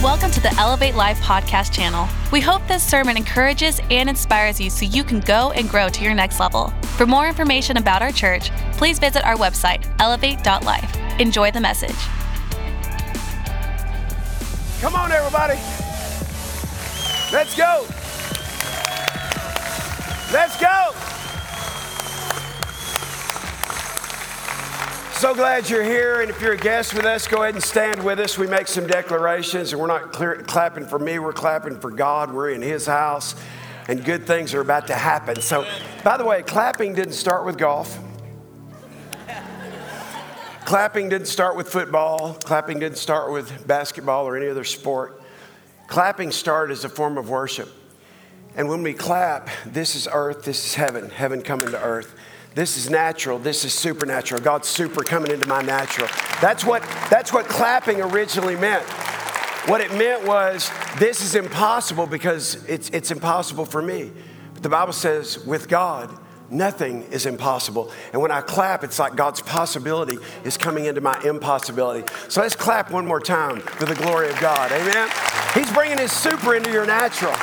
Welcome to the Elevate Life podcast channel. We hope this sermon encourages and inspires you so you can go and grow to your next level. For more information about our church, please visit our website, elevate.life. Enjoy the message. Come on, everybody. Let's go. Let's go. So glad you're here. And if you're a guest with us, go ahead and stand with us. We make some declarations, and we're not clear, clapping for me, we're clapping for God. We're in His house, and good things are about to happen. So, by the way, clapping didn't start with golf. clapping didn't start with football. Clapping didn't start with basketball or any other sport. Clapping started as a form of worship. And when we clap, this is earth, this is heaven, heaven coming to earth. This is natural. This is supernatural. God's super coming into my natural. That's what, that's what clapping originally meant. What it meant was this is impossible because it's, it's impossible for me. But the Bible says with God, nothing is impossible. And when I clap, it's like God's possibility is coming into my impossibility. So let's clap one more time for the glory of God. Amen. He's bringing his super into your natural.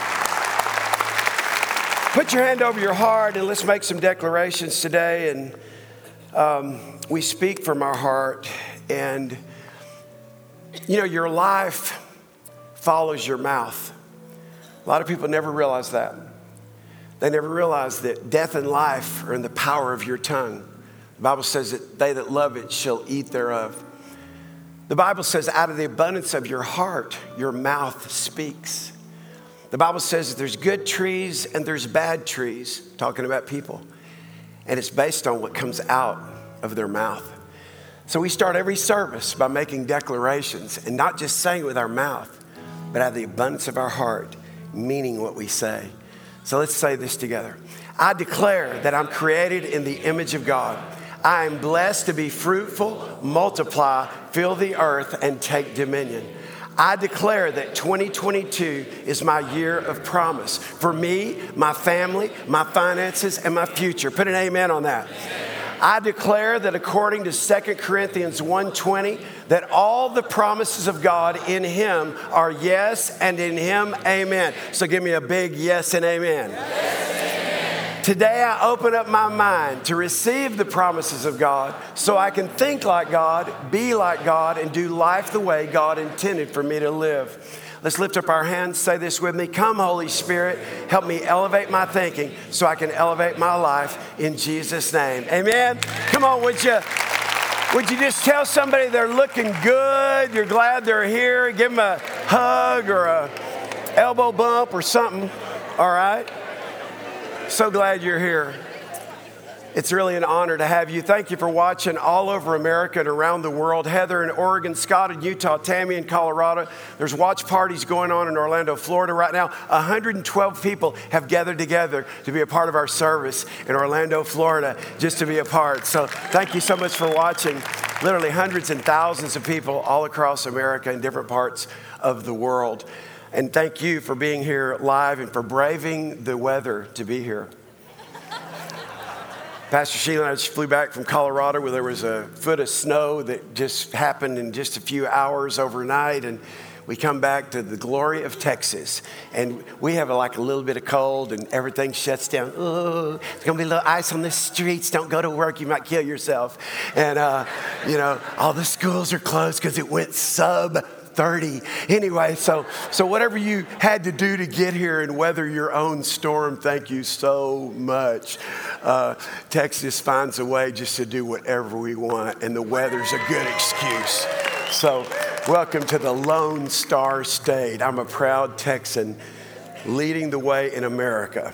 Put your hand over your heart and let's make some declarations today. And um, we speak from our heart. And, you know, your life follows your mouth. A lot of people never realize that. They never realize that death and life are in the power of your tongue. The Bible says that they that love it shall eat thereof. The Bible says, out of the abundance of your heart, your mouth speaks. The Bible says there's good trees and there's bad trees, talking about people. And it's based on what comes out of their mouth. So we start every service by making declarations and not just saying it with our mouth, but out of the abundance of our heart, meaning what we say. So let's say this together. I declare that I'm created in the image of God. I am blessed to be fruitful, multiply, fill the earth, and take dominion. I declare that 2022 is my year of promise for me, my family, my finances, and my future. Put an amen on that. I declare that according to 2 Corinthians 1:20 that all the promises of God in him are yes and in him amen. So give me a big yes and amen. Yes. Today, I open up my mind to receive the promises of God so I can think like God, be like God, and do life the way God intended for me to live. Let's lift up our hands, say this with me. Come, Holy Spirit, help me elevate my thinking so I can elevate my life in Jesus' name. Amen. Come on, would you? Would you just tell somebody they're looking good? You're glad they're here. Give them a hug or a elbow bump or something. All right. So glad you're here. It's really an honor to have you. Thank you for watching all over America and around the world. Heather in Oregon, Scott in Utah, Tammy in Colorado. There's watch parties going on in Orlando, Florida right now. 112 people have gathered together to be a part of our service in Orlando, Florida, just to be a part. So thank you so much for watching. Literally hundreds and thousands of people all across America in different parts of the world. And thank you for being here live and for braving the weather to be here. Pastor Sheila and I just flew back from Colorado where there was a foot of snow that just happened in just a few hours overnight. And we come back to the glory of Texas, and we have like a little bit of cold, and everything shuts down. Oh, there's gonna be a little ice on the streets. Don't go to work; you might kill yourself. And uh, you know, all the schools are closed because it went sub 30. Anyway, so, so whatever you had to do to get here and weather your own storm, thank you so much. Uh, Texas finds a way just to do whatever we want, and the weather's a good excuse. So, welcome to the Lone Star State. I'm a proud Texan leading the way in America.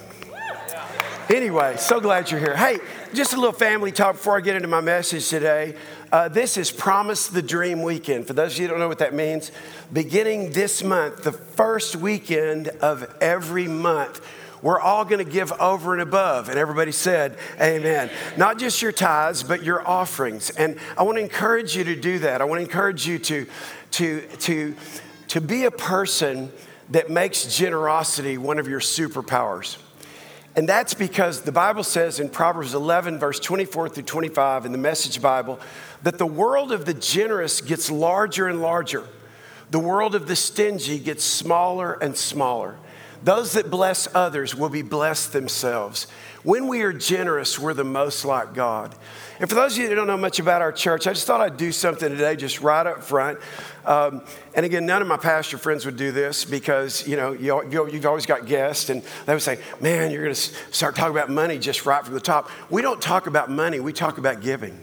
Anyway, so glad you're here. Hey, just a little family talk before I get into my message today. Uh, this is Promise the Dream Weekend. For those of you who don't know what that means, beginning this month, the first weekend of every month, we're all going to give over and above. And everybody said, Amen. Not just your tithes, but your offerings. And I want to encourage you to do that. I want to encourage you to, to, to, to be a person that makes generosity one of your superpowers. And that's because the Bible says in Proverbs 11, verse 24 through 25 in the Message Bible, that the world of the generous gets larger and larger. The world of the stingy gets smaller and smaller. Those that bless others will be blessed themselves. When we are generous, we're the most like God. And for those of you that don't know much about our church, I just thought I'd do something today, just right up front. Um, and again, none of my pastor friends would do this because, you know, you, have always got guests and they would say, man, you're going to start talking about money just right from the top. We don't talk about money, we talk about giving.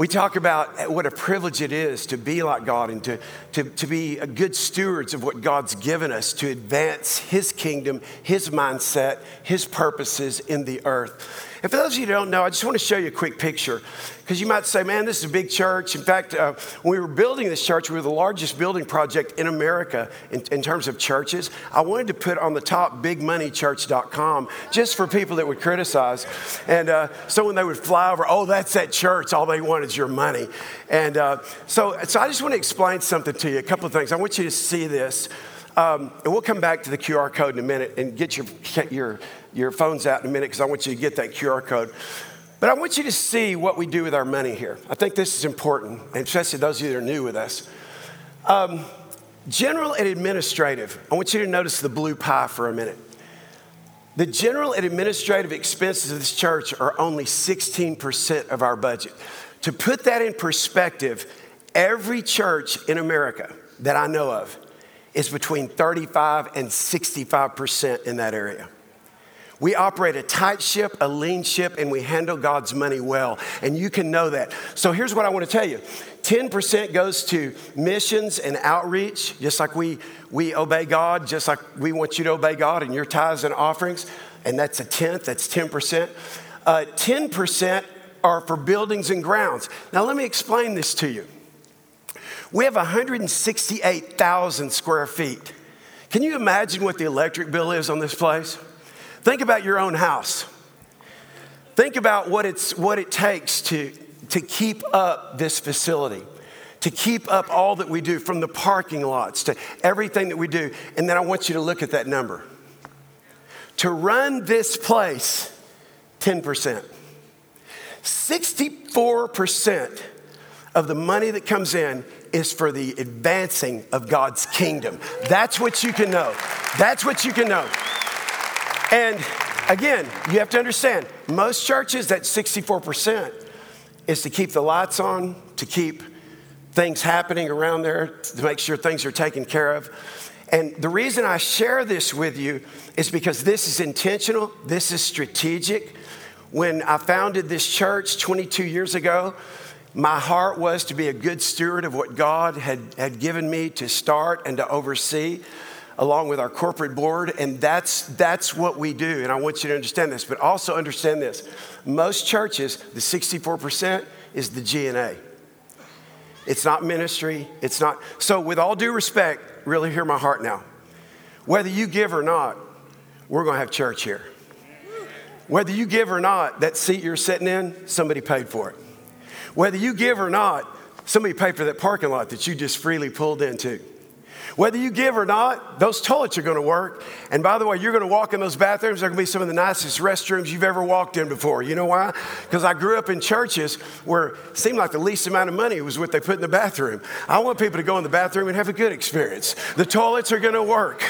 We talk about what a privilege it is to be like God and to, to, to be good stewards of what God's given us to advance His kingdom, His mindset, His purposes in the earth. And for those of you who don't know, I just want to show you a quick picture because you might say, man, this is a big church. In fact, uh, when we were building this church, we were the largest building project in America in, in terms of churches. I wanted to put on the top bigmoneychurch.com just for people that would criticize. And uh, so when they would fly over, oh, that's that church, all they want is your money. And uh, so, so I just want to explain something to you, a couple of things. I want you to see this. Um, and we'll come back to the QR code in a minute and get your, your your phones out in a minute because I want you to get that QR code. But I want you to see what we do with our money here. I think this is important, and especially those of you that are new with us. Um, general and administrative, I want you to notice the blue pie for a minute. The general and administrative expenses of this church are only 16% of our budget. To put that in perspective, every church in America that I know of is between 35 and 65% in that area. We operate a tight ship, a lean ship, and we handle God's money well. And you can know that. So here's what I want to tell you 10% goes to missions and outreach, just like we, we obey God, just like we want you to obey God in your tithes and offerings. And that's a tenth, that's 10%. Uh, 10% are for buildings and grounds. Now, let me explain this to you. We have 168,000 square feet. Can you imagine what the electric bill is on this place? Think about your own house. Think about what, it's, what it takes to, to keep up this facility, to keep up all that we do, from the parking lots to everything that we do. And then I want you to look at that number. To run this place, 10%. 64% of the money that comes in is for the advancing of God's kingdom. That's what you can know. That's what you can know. And again, you have to understand, most churches, that 64% is to keep the lights on, to keep things happening around there, to make sure things are taken care of. And the reason I share this with you is because this is intentional, this is strategic. When I founded this church 22 years ago, my heart was to be a good steward of what God had, had given me to start and to oversee along with our corporate board, and that's, that's what we do. And I want you to understand this, but also understand this. Most churches, the 64% is the G&A. It's not ministry, it's not. So, with all due respect, really hear my heart now. Whether you give or not, we're gonna have church here. Whether you give or not, that seat you're sitting in, somebody paid for it. Whether you give or not, somebody paid for that parking lot that you just freely pulled into. Whether you give or not, those toilets are going to work. And by the way, you're going to walk in those bathrooms. They're going to be some of the nicest restrooms you've ever walked in before. You know why? Because I grew up in churches where it seemed like the least amount of money was what they put in the bathroom. I want people to go in the bathroom and have a good experience. The toilets are going to work.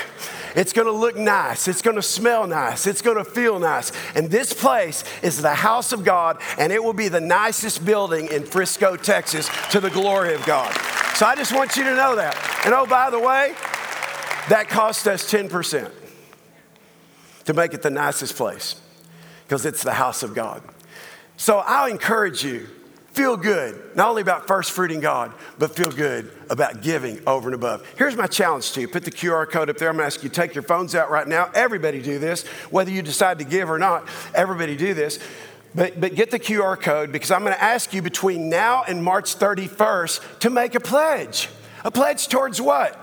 It's going to look nice. It's going to smell nice. It's going to feel nice. And this place is the house of God, and it will be the nicest building in Frisco, Texas, to the glory of God. So I just want you to know that. And oh, by the way, that cost us 10% to make it the nicest place because it's the house of God. So I'll encourage you feel good, not only about first fruiting God, but feel good about giving over and above. Here's my challenge to you. Put the QR code up there. I'm gonna ask you take your phones out right now. Everybody do this, whether you decide to give or not, everybody do this. But, but get the QR code because I'm going to ask you between now and March 31st to make a pledge. A pledge towards what?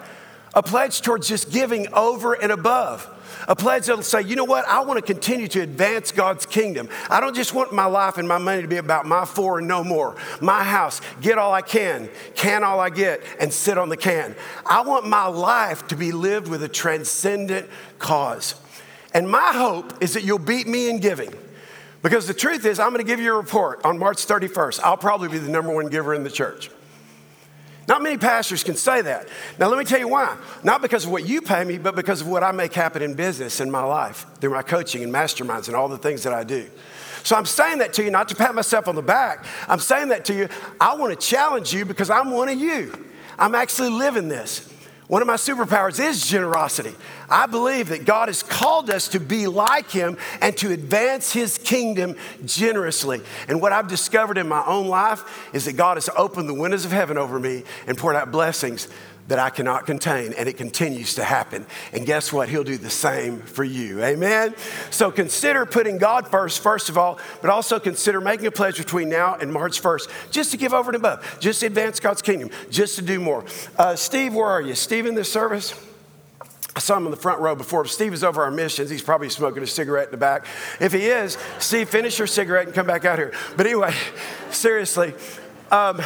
A pledge towards just giving over and above. A pledge that'll say, you know what? I want to continue to advance God's kingdom. I don't just want my life and my money to be about my four and no more. My house, get all I can, can all I get, and sit on the can. I want my life to be lived with a transcendent cause. And my hope is that you'll beat me in giving. Because the truth is, I'm going to give you a report on March 31st. I'll probably be the number one giver in the church. Not many pastors can say that. Now, let me tell you why. Not because of what you pay me, but because of what I make happen in business in my life through my coaching and masterminds and all the things that I do. So I'm saying that to you not to pat myself on the back. I'm saying that to you. I want to challenge you because I'm one of you. I'm actually living this. One of my superpowers is generosity. I believe that God has called us to be like Him and to advance His kingdom generously. And what I've discovered in my own life is that God has opened the windows of heaven over me and poured out blessings that I cannot contain, and it continues to happen. And guess what? He'll do the same for you. Amen? So consider putting God first, first of all, but also consider making a pledge between now and March 1st just to give over and above, just to advance God's kingdom, just to do more. Uh, Steve, where are you? Steve in this service? I saw him in the front row before. Steve is over our missions. He's probably smoking a cigarette in the back. If he is, Steve, finish your cigarette and come back out here. But anyway, seriously, um,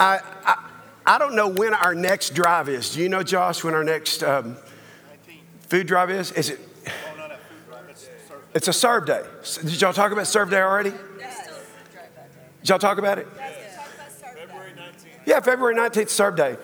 I, I I don't know when our next drive is. Do you know, Josh, when our next um, food drive is? Is it? It's a serve day. Did y'all talk about serve day already? Did y'all talk about it? Yeah, February 19th, serve day.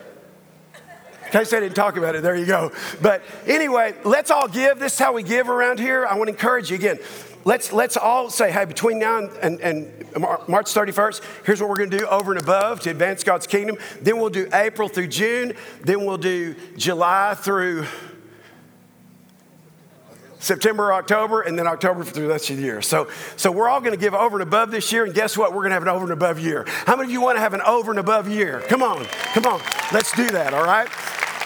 In case I didn't talk about it, there you go. But anyway, let's all give. This is how we give around here. I want to encourage you again let's, let's all say, hey, between now and, and, and March 31st, here's what we're going to do over and above to advance God's kingdom. Then we'll do April through June. Then we'll do July through September, October, and then October through the rest of the year. So, so we're all going to give over and above this year, and guess what? We're going to have an over and above year. How many of you want to have an over and above year? Come on, come on, let's do that. All right.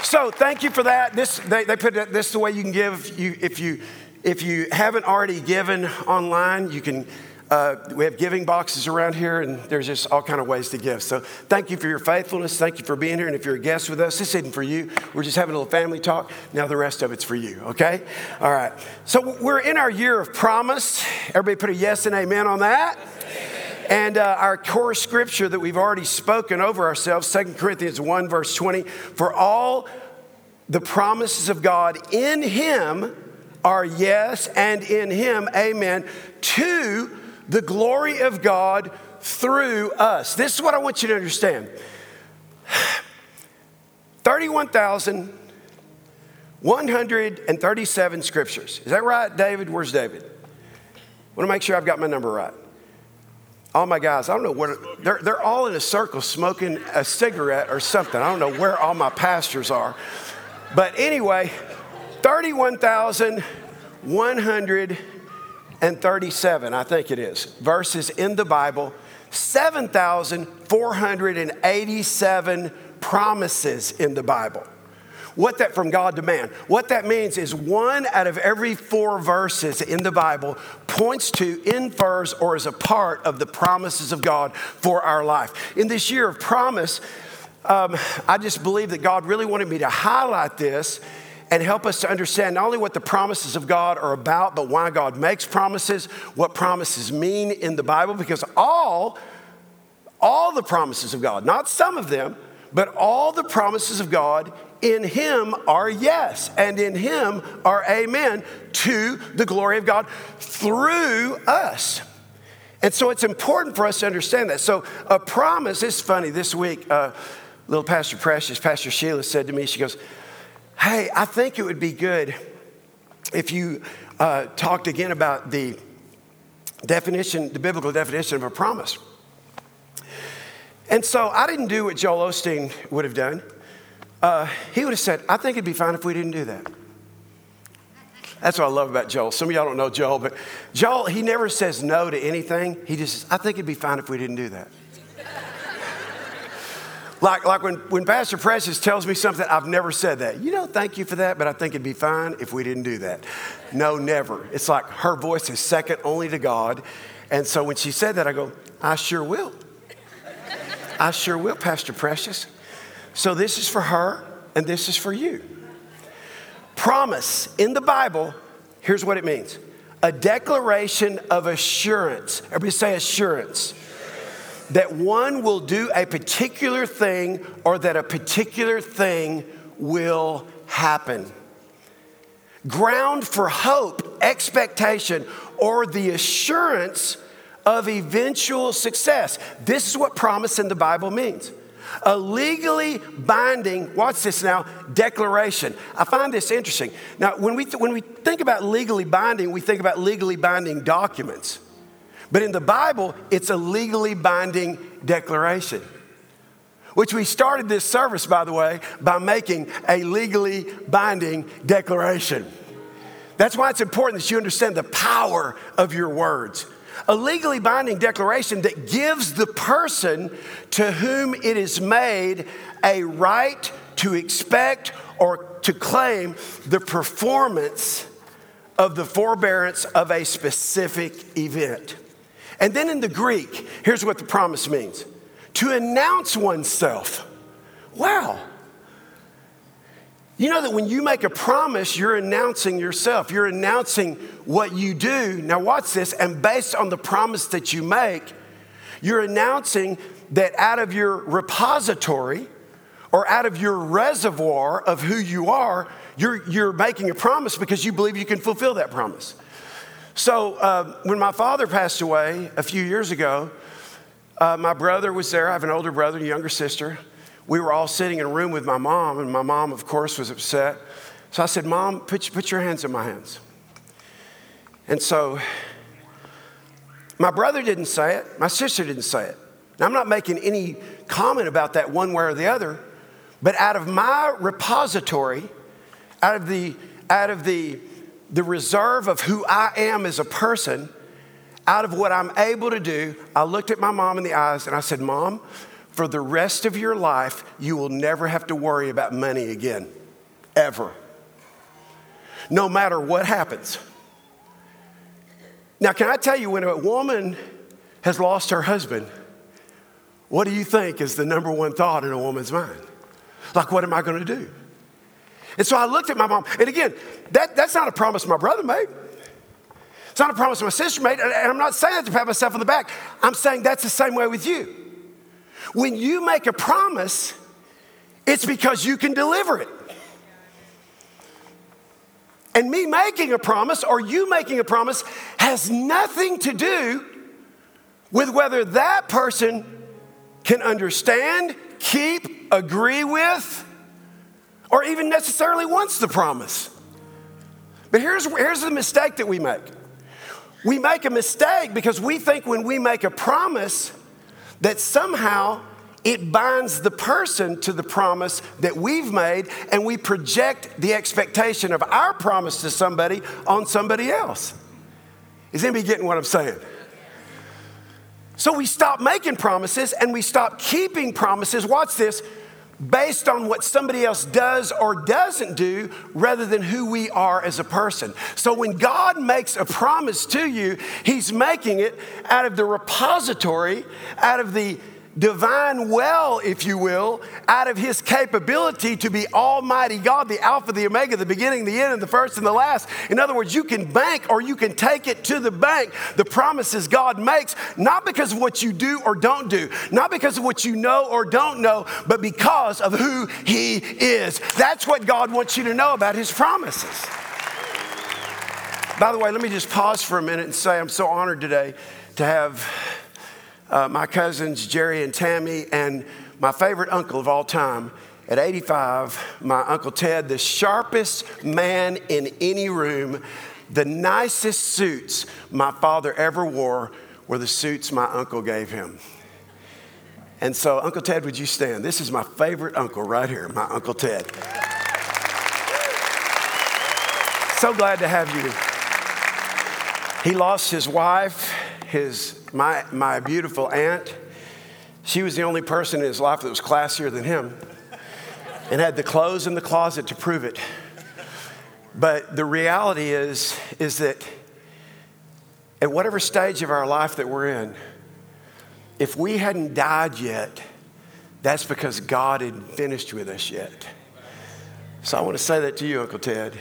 So thank you for that. This they, they put it, this is the way you can give you if you if you haven't already given online, you can. Uh, we have giving boxes around here, and there's just all kind of ways to give. So thank you for your faithfulness. Thank you for being here. And if you're a guest with us, this isn't for you. We're just having a little family talk. Now the rest of it's for you. Okay? All right. So we're in our year of promise. Everybody put a yes and amen on that. And uh, our core scripture that we've already spoken over ourselves, 2 Corinthians 1, verse 20, for all the promises of God in Him are yes, and in him, amen, to the glory of God through us. This is what I want you to understand 31,137 scriptures. Is that right, David? Where's David? I want to make sure I've got my number right. All my guys, I don't know where, they're, they're all in a circle smoking a cigarette or something. I don't know where all my pastors are. But anyway, 31,137, I think it is, verses in the Bible, 7,487 promises in the Bible. What that from God to man. What that means is one out of every four verses in the Bible points to, infers, or is a part of the promises of God for our life. In this year of promise, um, I just believe that God really wanted me to highlight this and help us to understand not only what the promises of God are about, but why God makes promises, what promises mean in the Bible, because all, all the promises of God, not some of them, but all the promises of God in Him are yes, and in Him are amen to the glory of God through us. And so it's important for us to understand that. So a promise is funny. This week, uh, little Pastor Precious, Pastor Sheila said to me, she goes, Hey, I think it would be good if you uh, talked again about the definition, the biblical definition of a promise. And so I didn't do what Joel Osteen would have done. Uh, he would have said, I think it'd be fine if we didn't do that. That's what I love about Joel. Some of y'all don't know Joel, but Joel, he never says no to anything. He just says, I think it'd be fine if we didn't do that. Like, like when, when Pastor Precious tells me something, I've never said that. You know, thank you for that, but I think it'd be fine if we didn't do that. No, never. It's like her voice is second only to God. And so when she said that, I go, I sure will. I sure will, Pastor Precious. So this is for her, and this is for you. Promise in the Bible, here's what it means a declaration of assurance. Everybody say assurance that one will do a particular thing or that a particular thing will happen. Ground for hope, expectation, or the assurance of eventual success. This is what promise in the Bible means. A legally binding, watch this now, declaration. I find this interesting. Now, when we, th- when we think about legally binding, we think about legally binding documents. But in the Bible, it's a legally binding declaration. Which we started this service, by the way, by making a legally binding declaration. That's why it's important that you understand the power of your words. A legally binding declaration that gives the person to whom it is made a right to expect or to claim the performance of the forbearance of a specific event. And then in the Greek, here's what the promise means to announce oneself. Wow. You know that when you make a promise, you're announcing yourself. You're announcing what you do. Now, watch this. And based on the promise that you make, you're announcing that out of your repository or out of your reservoir of who you are, you're, you're making a promise because you believe you can fulfill that promise. So, uh, when my father passed away a few years ago, uh, my brother was there. I have an older brother and a younger sister we were all sitting in a room with my mom, and my mom, of course, was upset. So I said, Mom, put, put your hands in my hands. And so my brother didn't say it, my sister didn't say it. Now, I'm not making any comment about that one way or the other, but out of my repository, out of the, out of the, the reserve of who I am as a person, out of what I'm able to do, I looked at my mom in the eyes and I said, Mom, for the rest of your life, you will never have to worry about money again, ever. No matter what happens. Now, can I tell you, when a woman has lost her husband, what do you think is the number one thought in a woman's mind? Like, what am I to do? And so I looked at my mom, and again, that, that's not a promise my brother made. It's not a promise my sister made, and I'm not saying that to pat myself on the back. I'm saying that's the same way with you. When you make a promise, it's because you can deliver it. And me making a promise or you making a promise has nothing to do with whether that person can understand, keep, agree with, or even necessarily wants the promise. But here's, here's the mistake that we make we make a mistake because we think when we make a promise, that somehow it binds the person to the promise that we've made, and we project the expectation of our promise to somebody on somebody else. Is anybody getting what I'm saying? So we stop making promises and we stop keeping promises. Watch this based on what somebody else does or doesn't do rather than who we are as a person. So when God makes a promise to you, He's making it out of the repository, out of the divine well, if you will, out of his capability to be Almighty God, the Alpha, the Omega, the beginning, the end, and the first and the last. In other words, you can bank or you can take it to the bank, the promises God makes, not because of what you do or don't do, not because of what you know or don't know, but because of who he is. That's what God wants you to know about his promises. By the way, let me just pause for a minute and say I'm so honored today to have uh, my cousins, Jerry and Tammy, and my favorite uncle of all time. At 85, my Uncle Ted, the sharpest man in any room, the nicest suits my father ever wore were the suits my uncle gave him. And so, Uncle Ted, would you stand? This is my favorite uncle right here, my Uncle Ted. So glad to have you. He lost his wife, his my, my beautiful aunt, she was the only person in his life that was classier than him and had the clothes in the closet to prove it. But the reality is, is that at whatever stage of our life that we're in, if we hadn't died yet, that's because God had finished with us yet. So I want to say that to you, Uncle Ted.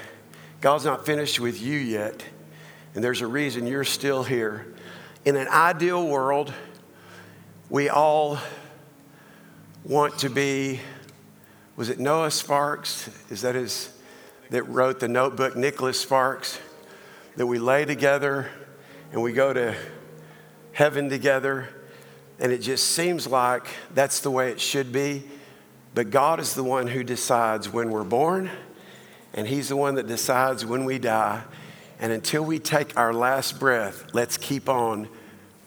God's not finished with you yet, and there's a reason you're still here in an ideal world, we all want to be, was it Noah Sparks? Is that his, that wrote the notebook, Nicholas Sparks? That we lay together and we go to heaven together. and it just seems like that's the way it should be. But God is the one who decides when we're born, and He's the one that decides when we die. And until we take our last breath, let's keep on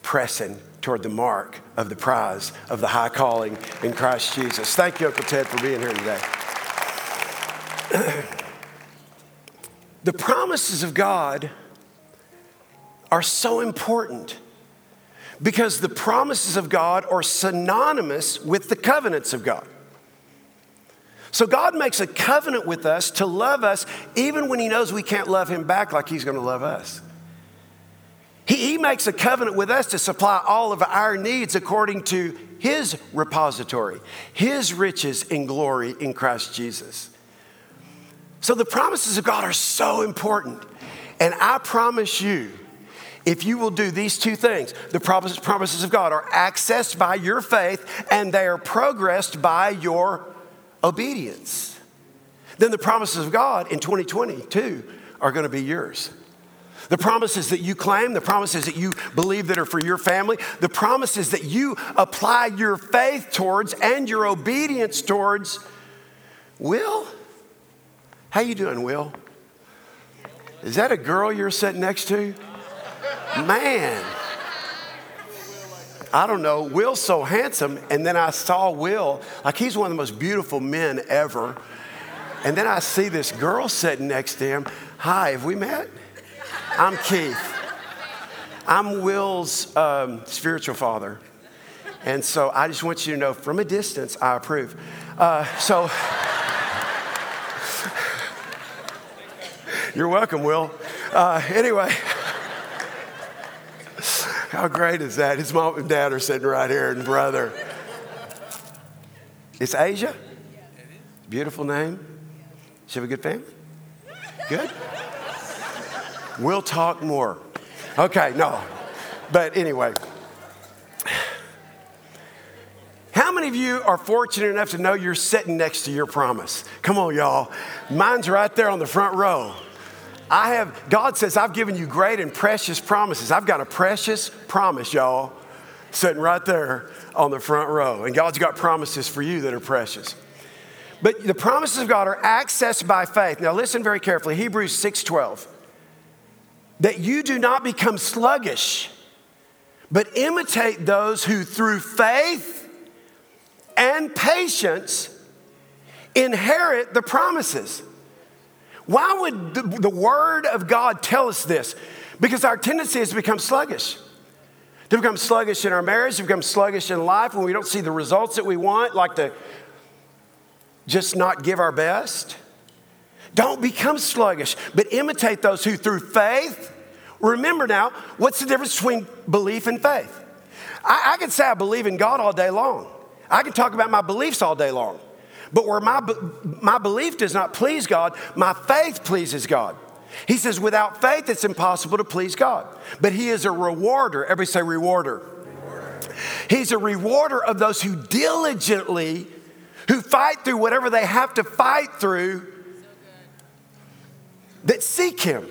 pressing toward the mark of the prize of the high calling in Christ Jesus. Thank you, Uncle Ted, for being here today. the promises of God are so important because the promises of God are synonymous with the covenants of God. So God makes a covenant with us to love us even when He knows we can't love Him back like He's going to love us. He, he makes a covenant with us to supply all of our needs according to His repository, His riches in glory in Christ Jesus. So the promises of God are so important. And I promise you, if you will do these two things, the promises of God are accessed by your faith and they are progressed by your obedience, then the promises of God in 2022 are going to be yours. The promises that you claim, the promises that you believe that are for your family, the promises that you apply your faith towards and your obedience towards. Will, how you doing, Will? Is that a girl you're sitting next to? Man. I don't know, Will's so handsome. And then I saw Will, like he's one of the most beautiful men ever. And then I see this girl sitting next to him. Hi, have we met? I'm Keith. I'm Will's um, spiritual father. And so I just want you to know from a distance, I approve. Uh, so you're welcome, Will. Uh, anyway. How great is that? His mom and dad are sitting right here, and brother. It's Asia? Beautiful name. She have a good family? Good? We'll talk more. Okay, no. But anyway. How many of you are fortunate enough to know you're sitting next to your promise? Come on, y'all. Mine's right there on the front row. I have, God says, I've given you great and precious promises. I've got a precious promise, y'all, sitting right there on the front row. And God's got promises for you that are precious. But the promises of God are accessed by faith. Now listen very carefully. Hebrews 6:12. That you do not become sluggish, but imitate those who through faith and patience inherit the promises. Why would the, the Word of God tell us this? Because our tendency is to become sluggish. To become sluggish in our marriage, to become sluggish in life when we don't see the results that we want, like to just not give our best. Don't become sluggish, but imitate those who through faith, remember now, what's the difference between belief and faith? I, I can say I believe in God all day long. I can talk about my beliefs all day long. But where my, my belief does not please God, my faith pleases God. He says, without faith, it's impossible to please God. But He is a rewarder. Everybody say, rewarder. rewarder. He's a rewarder of those who diligently, who fight through whatever they have to fight through, that seek Him.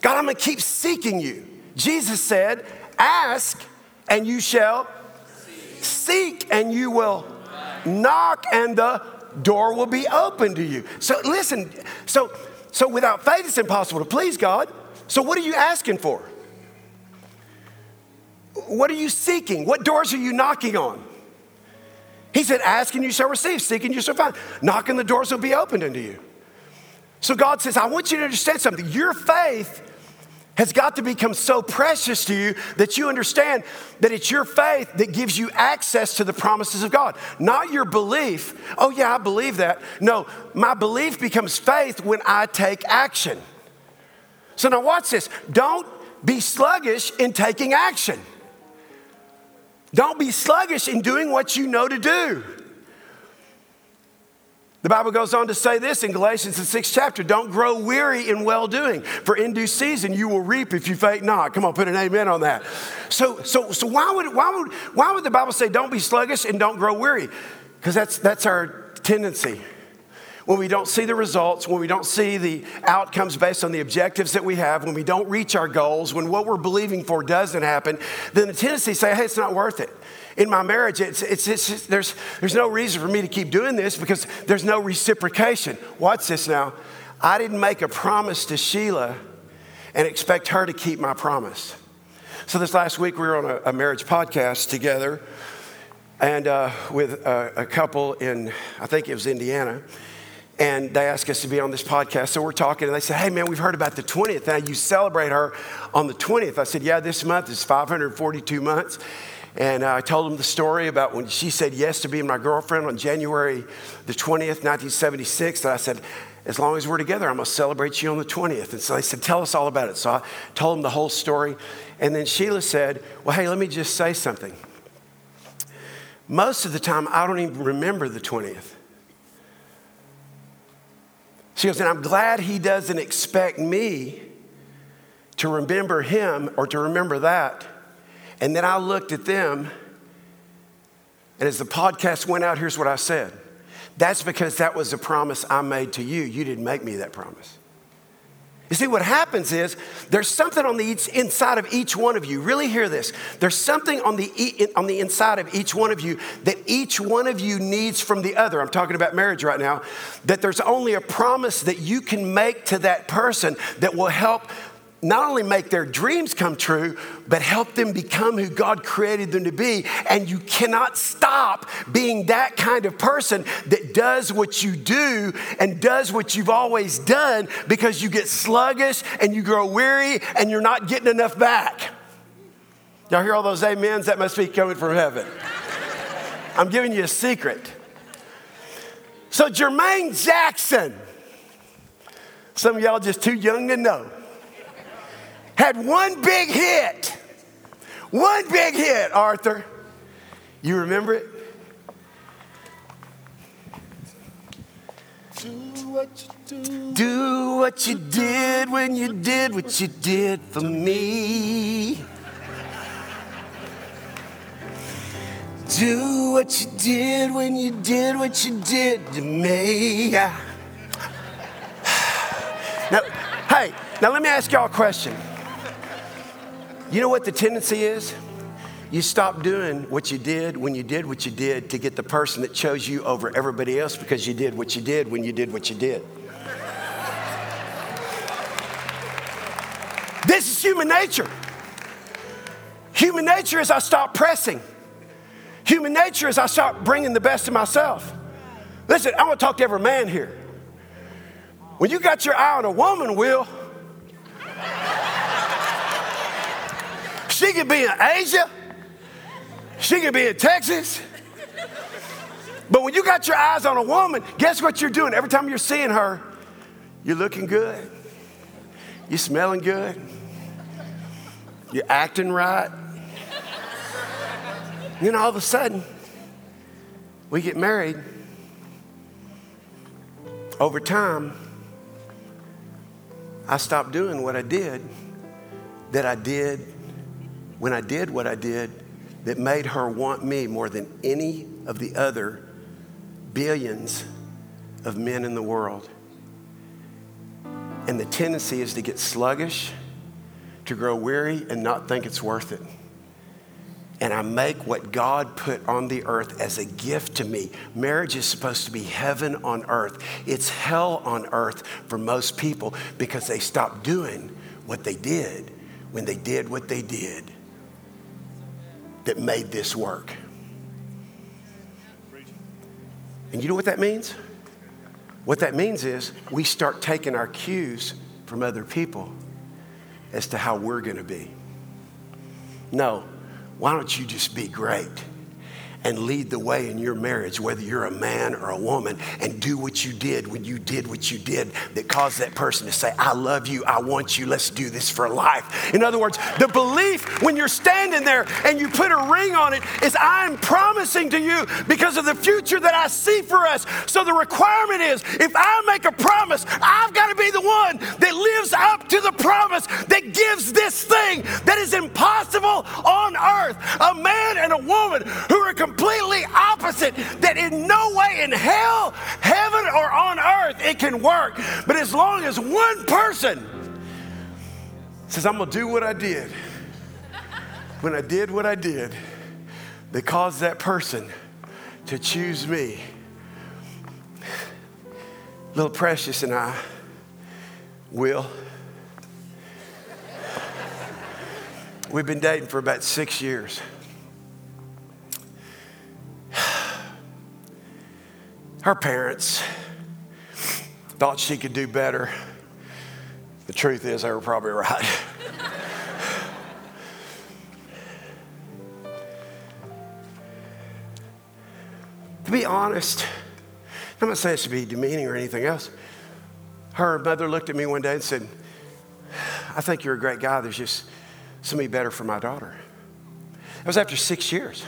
God, I'm gonna keep seeking you. Jesus said, Ask and you shall seek and you will knock and the door will be open to you. So listen, so so without faith it's impossible to please God. So what are you asking for? What are you seeking? What doors are you knocking on? He said, Ask and you shall receive, seek and you shall find. Knocking the doors will be opened unto you. So God says, I want you to understand something. Your faith has got to become so precious to you that you understand that it's your faith that gives you access to the promises of God, not your belief. Oh, yeah, I believe that. No, my belief becomes faith when I take action. So now, watch this. Don't be sluggish in taking action. Don't be sluggish in doing what you know to do. The Bible goes on to say this in Galatians, the sixth chapter don't grow weary in well doing, for in due season you will reap if you faint not. Come on, put an amen on that. So, so, so why, would, why, would, why would the Bible say don't be sluggish and don't grow weary? Because that's, that's our tendency. When we don't see the results, when we don't see the outcomes based on the objectives that we have, when we don't reach our goals, when what we're believing for doesn't happen, then the tendency say, hey, it's not worth it. In my marriage, it's, it's, it's, there's, there's no reason for me to keep doing this because there's no reciprocation. Watch this now. I didn't make a promise to Sheila and expect her to keep my promise. So, this last week, we were on a, a marriage podcast together and uh, with a, a couple in, I think it was Indiana and they asked us to be on this podcast. So we're talking, and they said, Hey, man, we've heard about the 20th. Now you celebrate her on the 20th. I said, Yeah, this month is 542 months. And uh, I told him the story about when she said yes to being my girlfriend on January the 20th, 1976. And I said, as long as we're together, I'm gonna celebrate you on the 20th. And so they said, Tell us all about it. So I told them the whole story. And then Sheila said, Well, hey, let me just say something. Most of the time, I don't even remember the 20th. She goes, and I'm glad he doesn't expect me to remember him or to remember that. And then I looked at them, and as the podcast went out, here's what I said That's because that was a promise I made to you. You didn't make me that promise. You see, what happens is there's something on the inside of each one of you. Really hear this. There's something on the, on the inside of each one of you that each one of you needs from the other. I'm talking about marriage right now. That there's only a promise that you can make to that person that will help not only make their dreams come true, but help them become who God created them to be. And you cannot stop being that kind of person that does what you do and does what you've always done because you get sluggish and you grow weary and you're not getting enough back. Y'all hear all those amens? That must be coming from heaven. I'm giving you a secret. So, Jermaine Jackson, some of y'all just too young to know had one big hit. One big hit, Arthur. You remember it? Do what you do. Do what you did when you did what you did for me. Do what you did when you did what you did to me. Now, hey, now let me ask y'all a question. You know what the tendency is? You stop doing what you did when you did what you did to get the person that chose you over everybody else because you did what you did when you did what you did. this is human nature. Human nature is I stop pressing. Human nature is I start bringing the best of myself. Listen, I want to talk to every man here. When you got your eye on a woman, Will, She could be in Asia. She could be in Texas. But when you got your eyes on a woman, guess what you're doing? Every time you're seeing her, you're looking good. You're smelling good. You're acting right. Then all of a sudden, we get married. Over time, I stopped doing what I did that I did when I did what I did that made her want me more than any of the other billions of men in the world. And the tendency is to get sluggish, to grow weary, and not think it's worth it. And I make what God put on the earth as a gift to me. Marriage is supposed to be heaven on earth. It's hell on earth for most people because they stopped doing what they did when they did what they did that made this work. And you know what that means? What that means is we start taking our cues from other people as to how we're going to be. No, why don't you just be great? And lead the way in your marriage, whether you're a man or a woman, and do what you did when you did what you did that caused that person to say, I love you, I want you, let's do this for life. In other words, the belief when you're standing there and you put a ring on it is, I'm promising to you because of the future that I see for us. So the requirement is, if I make a promise, I've got to be the one that lives up to the promise that gives this thing that is impossible on earth. A man and a woman who are completely opposite, that in no way in hell, heaven, or on earth it can work. But as long as one person says, I'm going to do what I did, when I did what I did, that caused that person to choose me. Little Precious and I, Will, we've been dating for about six years. Her parents thought she could do better. The truth is, they were probably right. to be honest, I'm not saying it should be demeaning or anything else. Her mother looked at me one day and said, I think you're a great guy. There's just somebody better for my daughter. That was after six years.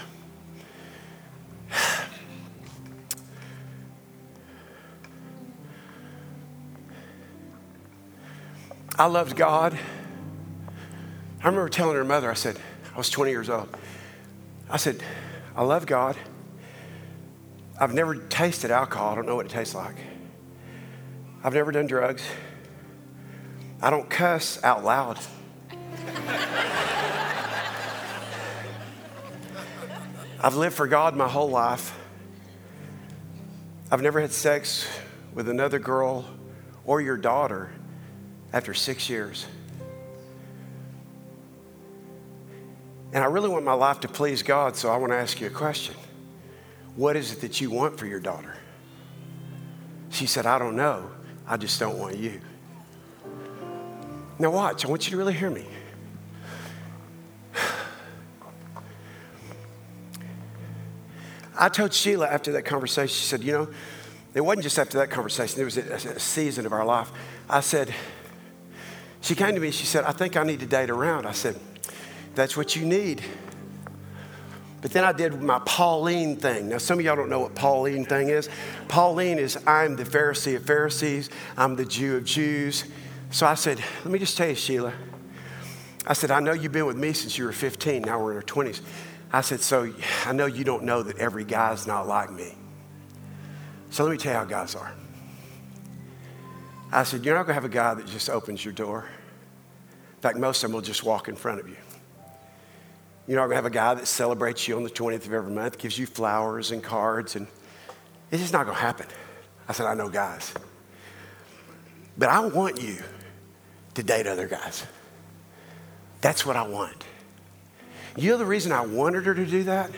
I loved God. I remember telling her mother, I said, I was 20 years old. I said, I love God. I've never tasted alcohol. I don't know what it tastes like. I've never done drugs. I don't cuss out loud. I've lived for God my whole life. I've never had sex with another girl or your daughter after six years. And I really want my life to please God, so I want to ask you a question. What is it that you want for your daughter? She said, I don't know. I just don't want you. Now, watch. I want you to really hear me. I told Sheila after that conversation, she said, You know, it wasn't just after that conversation, it was a, season of our life. I said, she came to me, and she said, I think I need to date around. I said, That's what you need. But then I did my Pauline thing. Now, some of y'all don't know what Pauline thing is. Pauline is I'm the Pharisee of Pharisees, I'm the Jew of Jews. So I said, Let me just tell you, Sheila. I said, I know you've been with me since you were 15. Now we're in our 20s. I said, So I know you don't know that every guy's not like me. So let me tell you how guys are. I said, You're not going to have a guy that just opens your door. In fact, most of them will just walk in front of you. You're not going to have a guy that celebrates you on the 20th of every month, gives you flowers and cards, and it's just not going to happen. I said, I know guys. But I want you to date other guys. That's what I want. You know the reason I wanted her to do that?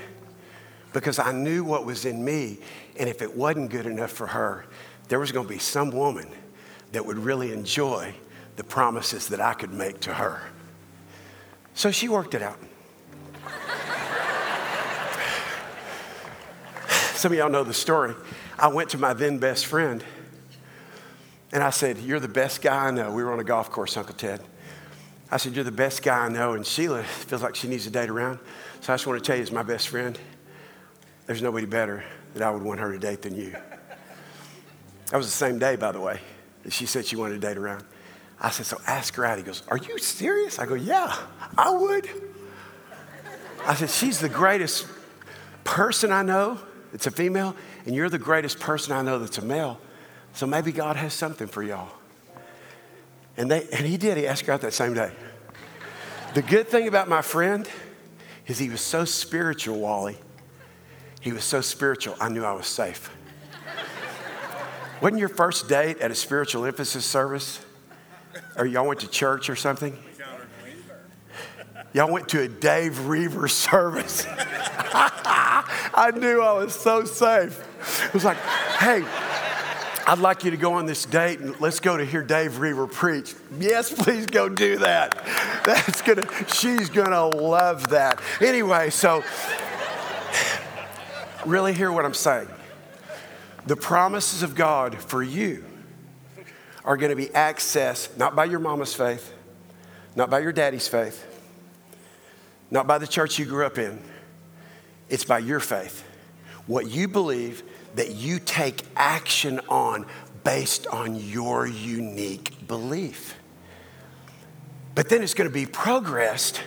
Because I knew what was in me, and if it wasn't good enough for her, there was going to be some woman that would really enjoy the promises that I could make to her. So she worked it out. Some of y'all know the story. I went to my then best friend and I said, You're the best guy I know. We were on a golf course, Uncle Ted. I said, You're the best guy I know. And Sheila feels like she needs to date around. So I just want to tell you, as my best friend, there's nobody better that I would want her to date than you. That was the same day, by the way she said she wanted to date around. I said, so ask her out. He goes, are you serious? I go, yeah, I would. I said, she's the greatest person I know that's a female, and you're the greatest person I know that's a male. So maybe God has something for y'all. And, they, and he did. He asked her out that same day. The good thing about my friend is he was so spiritual, Wally. He was so spiritual, I knew I was safe. Wasn't your first date at a spiritual emphasis service? Or y'all went to church or something? Y'all went to a Dave Roever service. I knew I was so safe. It was like, hey, I'd like you to go on this date and let's go to hear Dave Roever preach. Yes, please go do that. That's gonna, she's gonna love that. Anyway, so really hear what I'm saying. The promises of God for you are going to be accessed not by your mama's faith, not by your daddy's faith, not by the church you grew up in. It's by your faith. What you believe that you take action on based on your unique belief. But then it's going to be progressed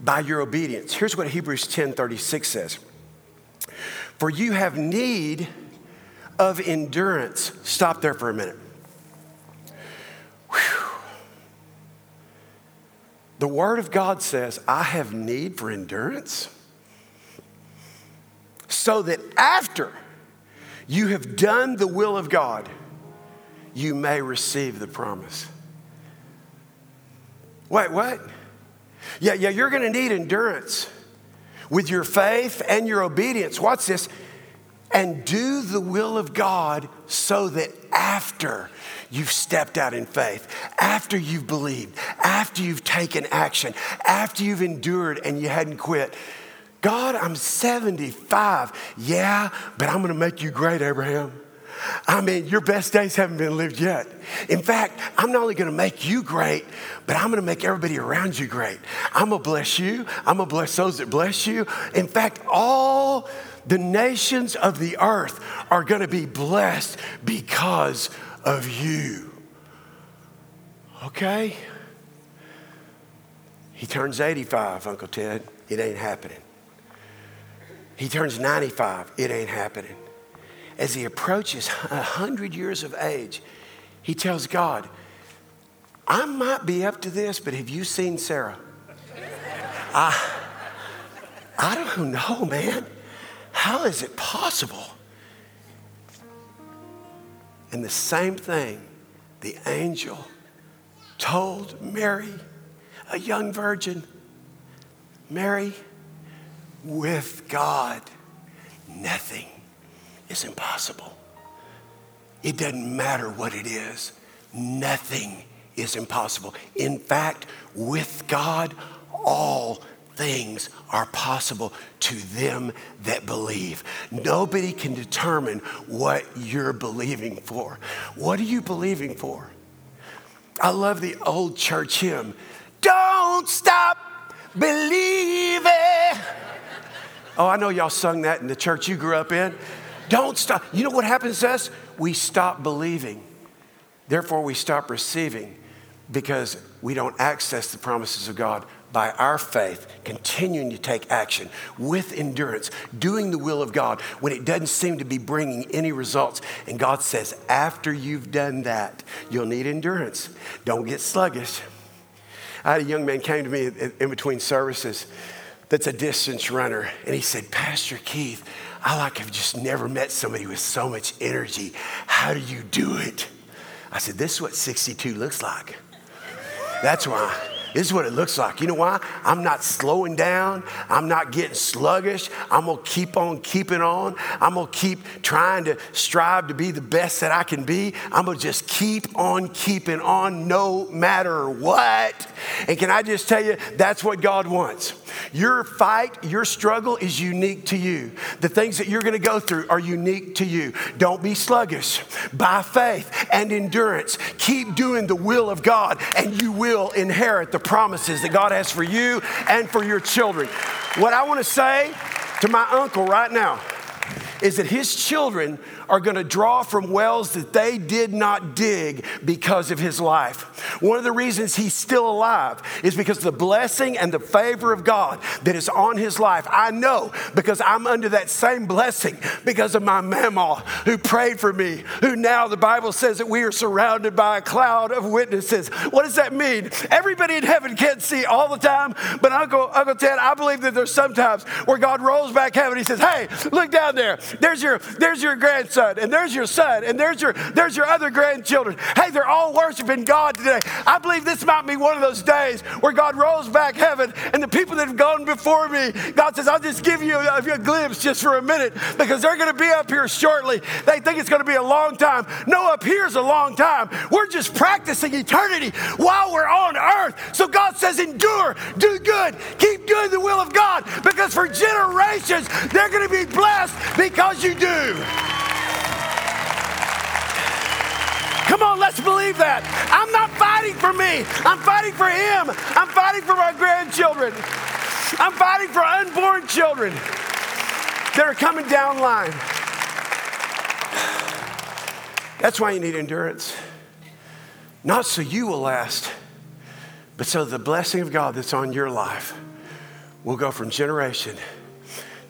by your obedience. Here's what Hebrews 10:36 says. For you have need of endurance. Stop there for a minute. Whew. The Word of God says, I have need for endurance. so that after you have done the will of God, you may receive the promise. Wait, what? Yeah, yeah, you're gonna need endurance with your faith and your obedience. Watch this. And do the will of God so that after you've stepped out in faith, after you've believed, after you've taken action, after you've endured and you hadn't quit, God, I'm 75. Yeah, but I'm gonna make you great, Abraham. I mean, your best days haven't been lived yet. In fact, I'm not only gonna make you great, but I'm gonna make everybody around you great. I'm gonna bless you, I'm gonna bless those that bless you. In fact, all the nations of the earth are gonna be blessed because of you. Okay? He turns 85, Uncle Ted. It ain't happening. He turns 95. It ain't happening as he approaches 100 years of age, he tells God, I might be up to this, but have you seen Sarah? I, I don't know, man. How is it possible? And the same thing the angel told Mary, a young virgin Mary, with God, nothing is impossible. It doesn't matter what it is, nothing is impossible. In fact, with God, all things are possible to them that believe. Nobody can determine what you're believing for. What are you believing for? I love the old church hymn Don't stop believing. Oh, I know y'all sung that in the church you grew up in. Don't stop. You know what happens to us? We stop believing. Therefore, we stop receiving because we don't access the promises of God by our faith, continuing to take action with endurance, doing the will of God when it doesn't seem to be bringing any results. And God says, after you've done that, you'll need endurance. Don't get sluggish. I had a young man came to me in between services that's a distance runner, and he said, Pastor Keith, I like have just never met somebody with so much energy. How do you do it? I said, This is what 62 looks like. That's why. This is what it looks like. You know why? I'm not slowing down. I'm not getting sluggish. I'm going to keep on keeping on. I'm going to keep trying to strive to be the best that I can be. I'm going to just keep on keeping on no matter what. And can I just tell you, that's what God wants. Your fight, your struggle is unique to you. The things that you're going to go through are unique to you. Don't be sluggish. By faith and endurance, keep doing the will of God, and you will inherit the promises that God has for you and for your children. What I want to say to my uncle right now is that his children are going to draw from wells that they did not dig because of his life. One of the reasons he's still alive is because the blessing and the favor of God that is on his life. I know because I'm under that same blessing because of my mama who prayed for me, who now the Bible says that we are surrounded by a cloud of witnesses. What does that mean? Everybody in heaven can't see all the time, but Uncle, Uncle Ted, I believe that there's sometimes where God rolls back heaven. He says, Hey, look down there. There's your, there's your grandson and there's your son, and there's your there's your other grandchildren. Hey, they're all worshiping God today. I believe this might be one of those days where God rolls back heaven, and the people that have gone before me, God says, I'll just give you a, a glimpse just for a minute because they're going to be up here shortly. They think it's going to be a long time. No, up here's a long time. We're just practicing eternity while we're on earth. So God says, endure, do good, keep doing the will of God because for generations they're going to be blessed because you do. Come on, let's believe that. I'm not fighting for me, I'm fighting for Him. I'm fighting for my grandchildren. I'm fighting for unborn children that are coming down line. That's why you need endurance. Not so you will last, but so the blessing of God that's on your life will go from generation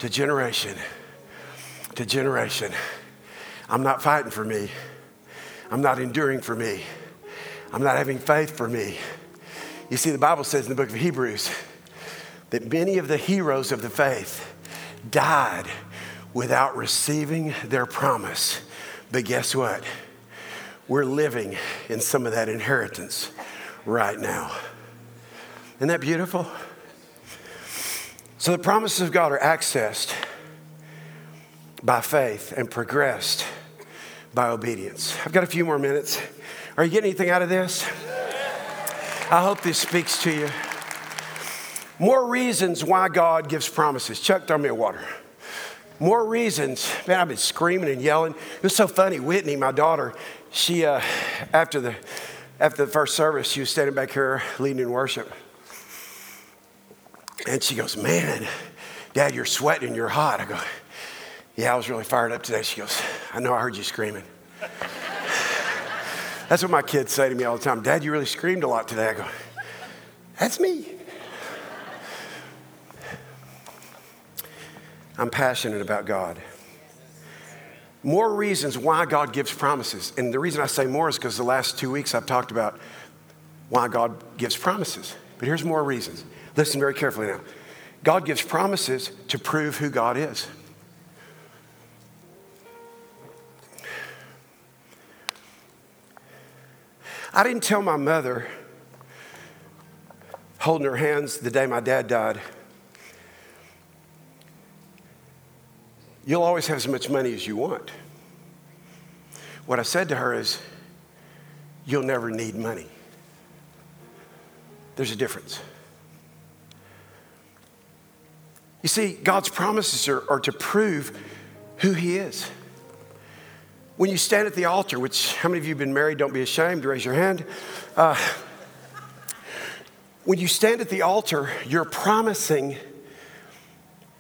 to generation to generation. I'm not fighting for me. I'm not enduring for me. I'm not having faith for me. You see, the Bible says in the book of Hebrews that many of the heroes of the faith died without receiving their promise. But guess what? We're living in some of that inheritance right now. Isn't that beautiful? So the promises of God are accessed by faith and progressed by obedience. I've got a few more minutes. Are you getting anything out of this? I hope this speaks to you. More reasons why God gives promises. Chuck, throw me a water. More reasons. Man, I've been screaming and yelling. It was so funny. Whitney, my daughter, she, uh, after, the, after the first service, she was standing back here leading in worship. And she goes, Man, Dad, you're sweating, you're hot. I go, Yeah, I was really fired up today. She goes, I know I heard you screaming. That's what my kids say to me all the time Dad, you really screamed a lot today. I go, That's me. I'm passionate about God. More reasons why God gives promises. And the reason I say more is because the last two weeks I've talked about why God gives promises. But here's more reasons. Listen very carefully now. God gives promises to prove who God is. I didn't tell my mother, holding her hands the day my dad died, You'll always have as much money as you want. What I said to her is, You'll never need money. There's a difference. You see, God's promises are, are to prove who He is. When you stand at the altar, which how many of you have been married? Don't be ashamed raise your hand. Uh, when you stand at the altar, you're promising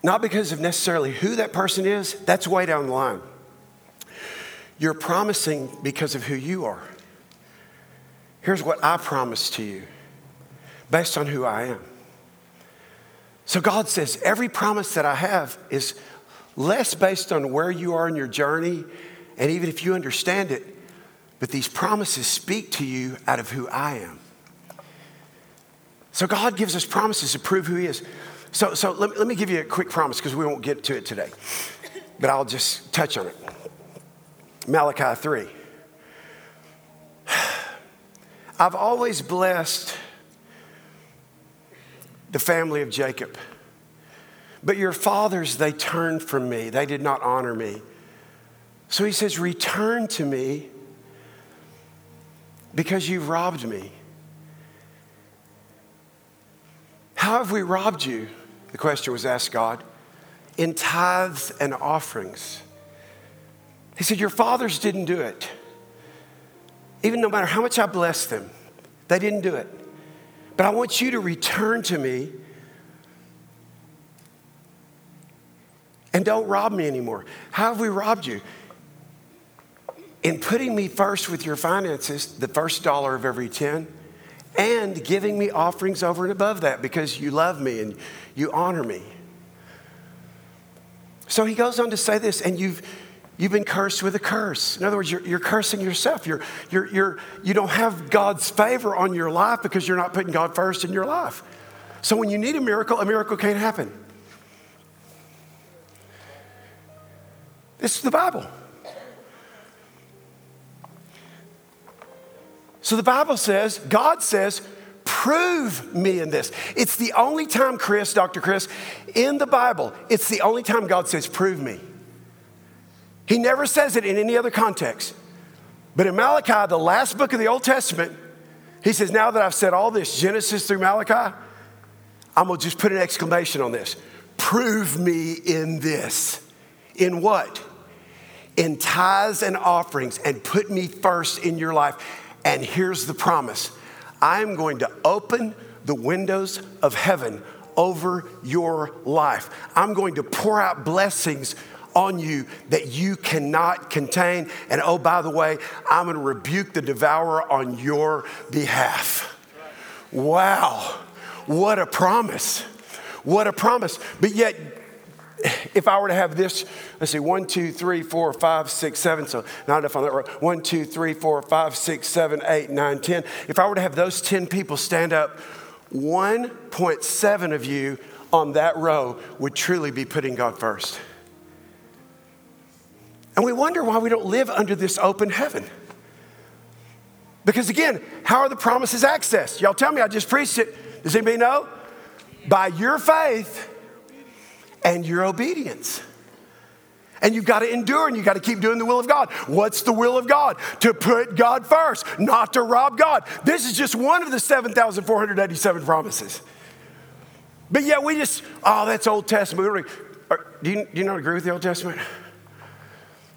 not because of necessarily who that person is, that's way down the line. You're promising because of who you are. Here's what I promise to you based on who I am. So God says every promise that I have is less based on where you are in your journey, and even if you understand it, but these promises speak to you out of who I am. So God gives us promises to prove who He is. So, so let, let me give you a quick promise because we won't get to it today, but I'll just touch on it. Malachi 3. I've always blessed the family of Jacob. But your fathers, they turned from me. They did not honor me. So he says, Return to me because you've robbed me. How have we robbed you? The question was asked God. In tithes and offerings. He said, Your fathers didn't do it. Even no matter how much I blessed them, they didn't do it. But I want you to return to me and don't rob me anymore. How have we robbed you? In putting me first with your finances, the first dollar of every 10, and giving me offerings over and above that because you love me and you honor me. So he goes on to say this, and you've, you've been cursed with a curse. In other words, you're, you're cursing yourself. You're, you're, you're, you don't have God's favor on your life because you're not putting God first in your life. So when you need a miracle, a miracle can't happen. This is the Bible. So the Bible says, God says, prove me in this. It's the only time, Chris, Dr. Chris, in the Bible, it's the only time God says, prove me. He never says it in any other context. But in Malachi, the last book of the Old Testament, he says, Now that I've said all this, Genesis through Malachi, I'm gonna just put an exclamation on this. Prove me in this. In what? In tithes and offerings, and put me first in your life. And here's the promise I'm going to open the windows of heaven over your life. I'm going to pour out blessings on you that you cannot contain. And oh, by the way, I'm going to rebuke the devourer on your behalf. Wow, what a promise! What a promise. But yet, if I were to have this, let's see, one, two, three, four, five, six, seven, so not enough on that row. One, two, three, four, five, six, seven, eight, nine, ten. If I were to have those 10 people stand up, 1.7 of you on that row would truly be putting God first. And we wonder why we don't live under this open heaven. Because again, how are the promises accessed? Y'all tell me, I just preached it. Does anybody know? By your faith and your obedience. And you've got to endure and you've got to keep doing the will of God. What's the will of God? To put God first, not to rob God. This is just one of the 7,487 promises. But yet we just, oh, that's Old Testament. Do you, do you not agree with the Old Testament?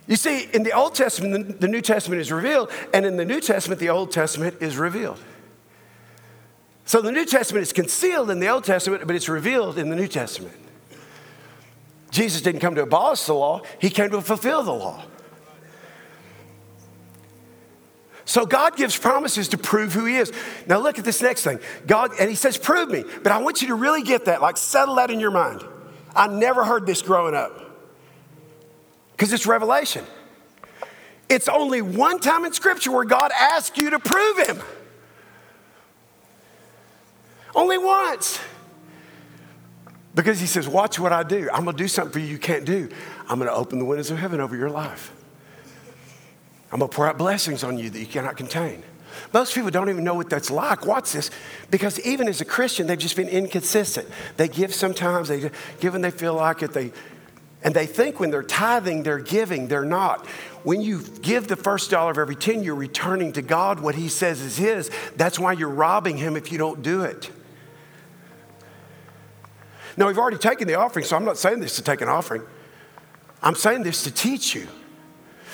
You see, in the Old Testament, the New Testament is revealed, and in the New Testament, the Old Testament is revealed. So the New Testament is concealed in the Old Testament, but it's revealed in the New Testament. Jesus didn't come to abolish the law, he came to fulfill the law. So God gives promises to prove who he is. Now look at this next thing. God, and he says, prove me. But I want you to really get that, like settle that in your mind. I never heard this growing up. Because it's revelation. It's only one time in scripture where God asks you to prove him. Only once. Because he says, Watch what I do. I'm going to do something for you you can't do. I'm going to open the windows of heaven over your life. I'm going to pour out blessings on you that you cannot contain. Most people don't even know what that's like. Watch this. Because even as a Christian, they've just been inconsistent. They give sometimes, they give when they feel like it. They, and they think when they're tithing, they're giving. They're not. When you give the first dollar of every 10, you're returning to God what He says is His. That's why you're robbing Him if you don't do it. Now, we've already taken the offering, so I'm not saying this to take an offering. I'm saying this to teach you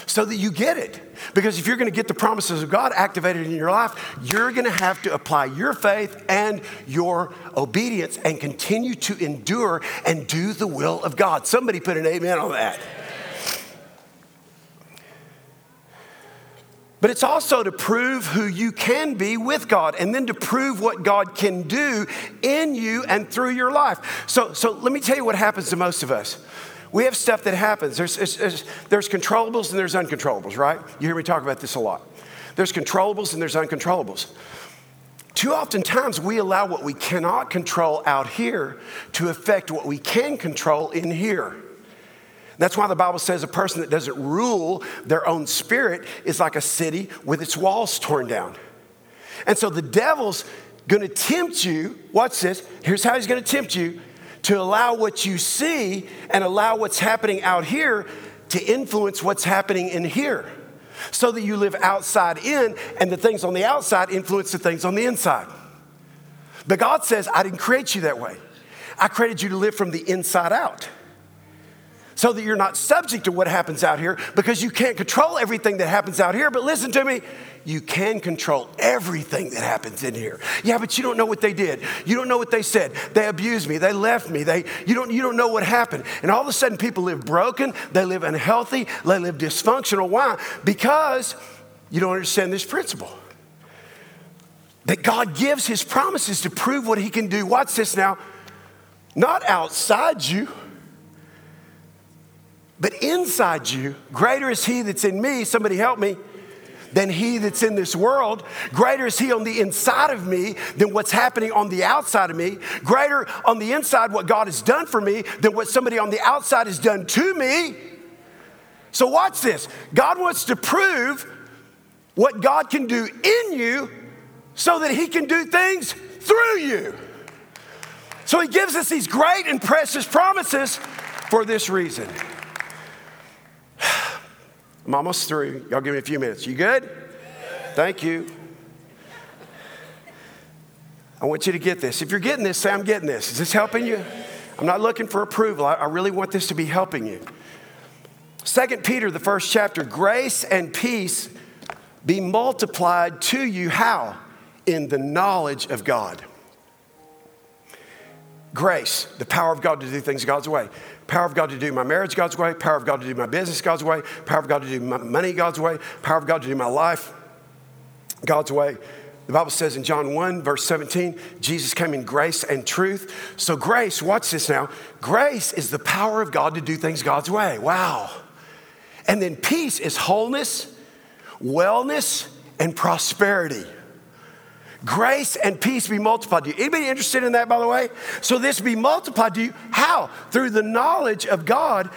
so that you get it. Because if you're going to get the promises of God activated in your life, you're going to have to apply your faith and your obedience and continue to endure and do the will of God. Somebody put an amen on that. But it's also to prove who you can be with God and then to prove what God can do in you and through your life. So, so let me tell you what happens to most of us. We have stuff that happens. There's, there's, there's controllables and there's uncontrollables, right? You hear me talk about this a lot. There's controllables and there's uncontrollables. Too often times we allow what we cannot control out here to affect what we can control in here. That's why the Bible says a person that doesn't rule their own spirit is like a city with its walls torn down. And so the devil's gonna tempt you, watch this, here's how he's gonna tempt you to allow what you see and allow what's happening out here to influence what's happening in here. So that you live outside in and the things on the outside influence the things on the inside. But God says, I didn't create you that way. I created you to live from the inside out so that you're not subject to what happens out here because you can't control everything that happens out here. But listen to me, you can control everything that happens in here. Yeah, but you don't know what they did. You don't know what they said. They abused me. They left me. They, you, don't, you don't know what happened. And all of a sudden, people live broken. They live unhealthy. They live dysfunctional. Why? Because you don't understand this principle that God gives his promises to prove what he can do. Watch this now. Not outside you but inside you, greater is He that's in me, somebody help me, than He that's in this world. Greater is He on the inside of me than what's happening on the outside of me. Greater on the inside, what God has done for me, than what somebody on the outside has done to me. So, watch this God wants to prove what God can do in you so that He can do things through you. So, He gives us these great and precious promises for this reason. I'm almost through. Y'all give me a few minutes. You good? Thank you. I want you to get this. If you're getting this, say, I'm getting this. Is this helping you? I'm not looking for approval. I, I really want this to be helping you. Second Peter, the first chapter, grace and peace be multiplied to you. How? In the knowledge of God. Grace, the power of God to do things God's way. Power of God to do my marriage God's way, power of God to do my business God's way, power of God to do my money God's way, power of God to do my life God's way. The Bible says in John 1, verse 17, Jesus came in grace and truth. So, grace, watch this now. Grace is the power of God to do things God's way. Wow. And then peace is wholeness, wellness, and prosperity. Grace and peace be multiplied to you. Anybody interested in that, by the way? So this be multiplied to you. How? Through the knowledge of God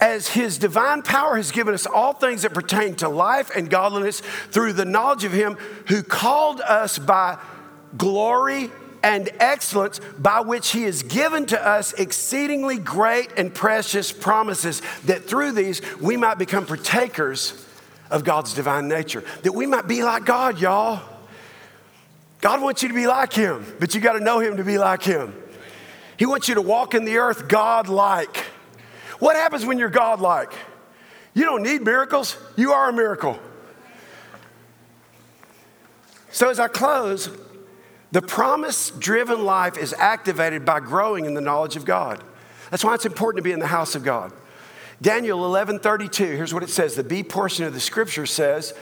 as his divine power has given us all things that pertain to life and godliness through the knowledge of him who called us by glory and excellence by which he has given to us exceedingly great and precious promises that through these we might become partakers of God's divine nature that we might be like God y'all God wants you to be like him but you got to know him to be like him he wants you to walk in the earth God like what happens when you're God-like? You don't need miracles, you are a miracle. So, as I close, the promise driven life is activated by growing in the knowledge of God. That's why it's important to be in the house of God. Daniel 11 32, here's what it says. The B portion of the scripture says,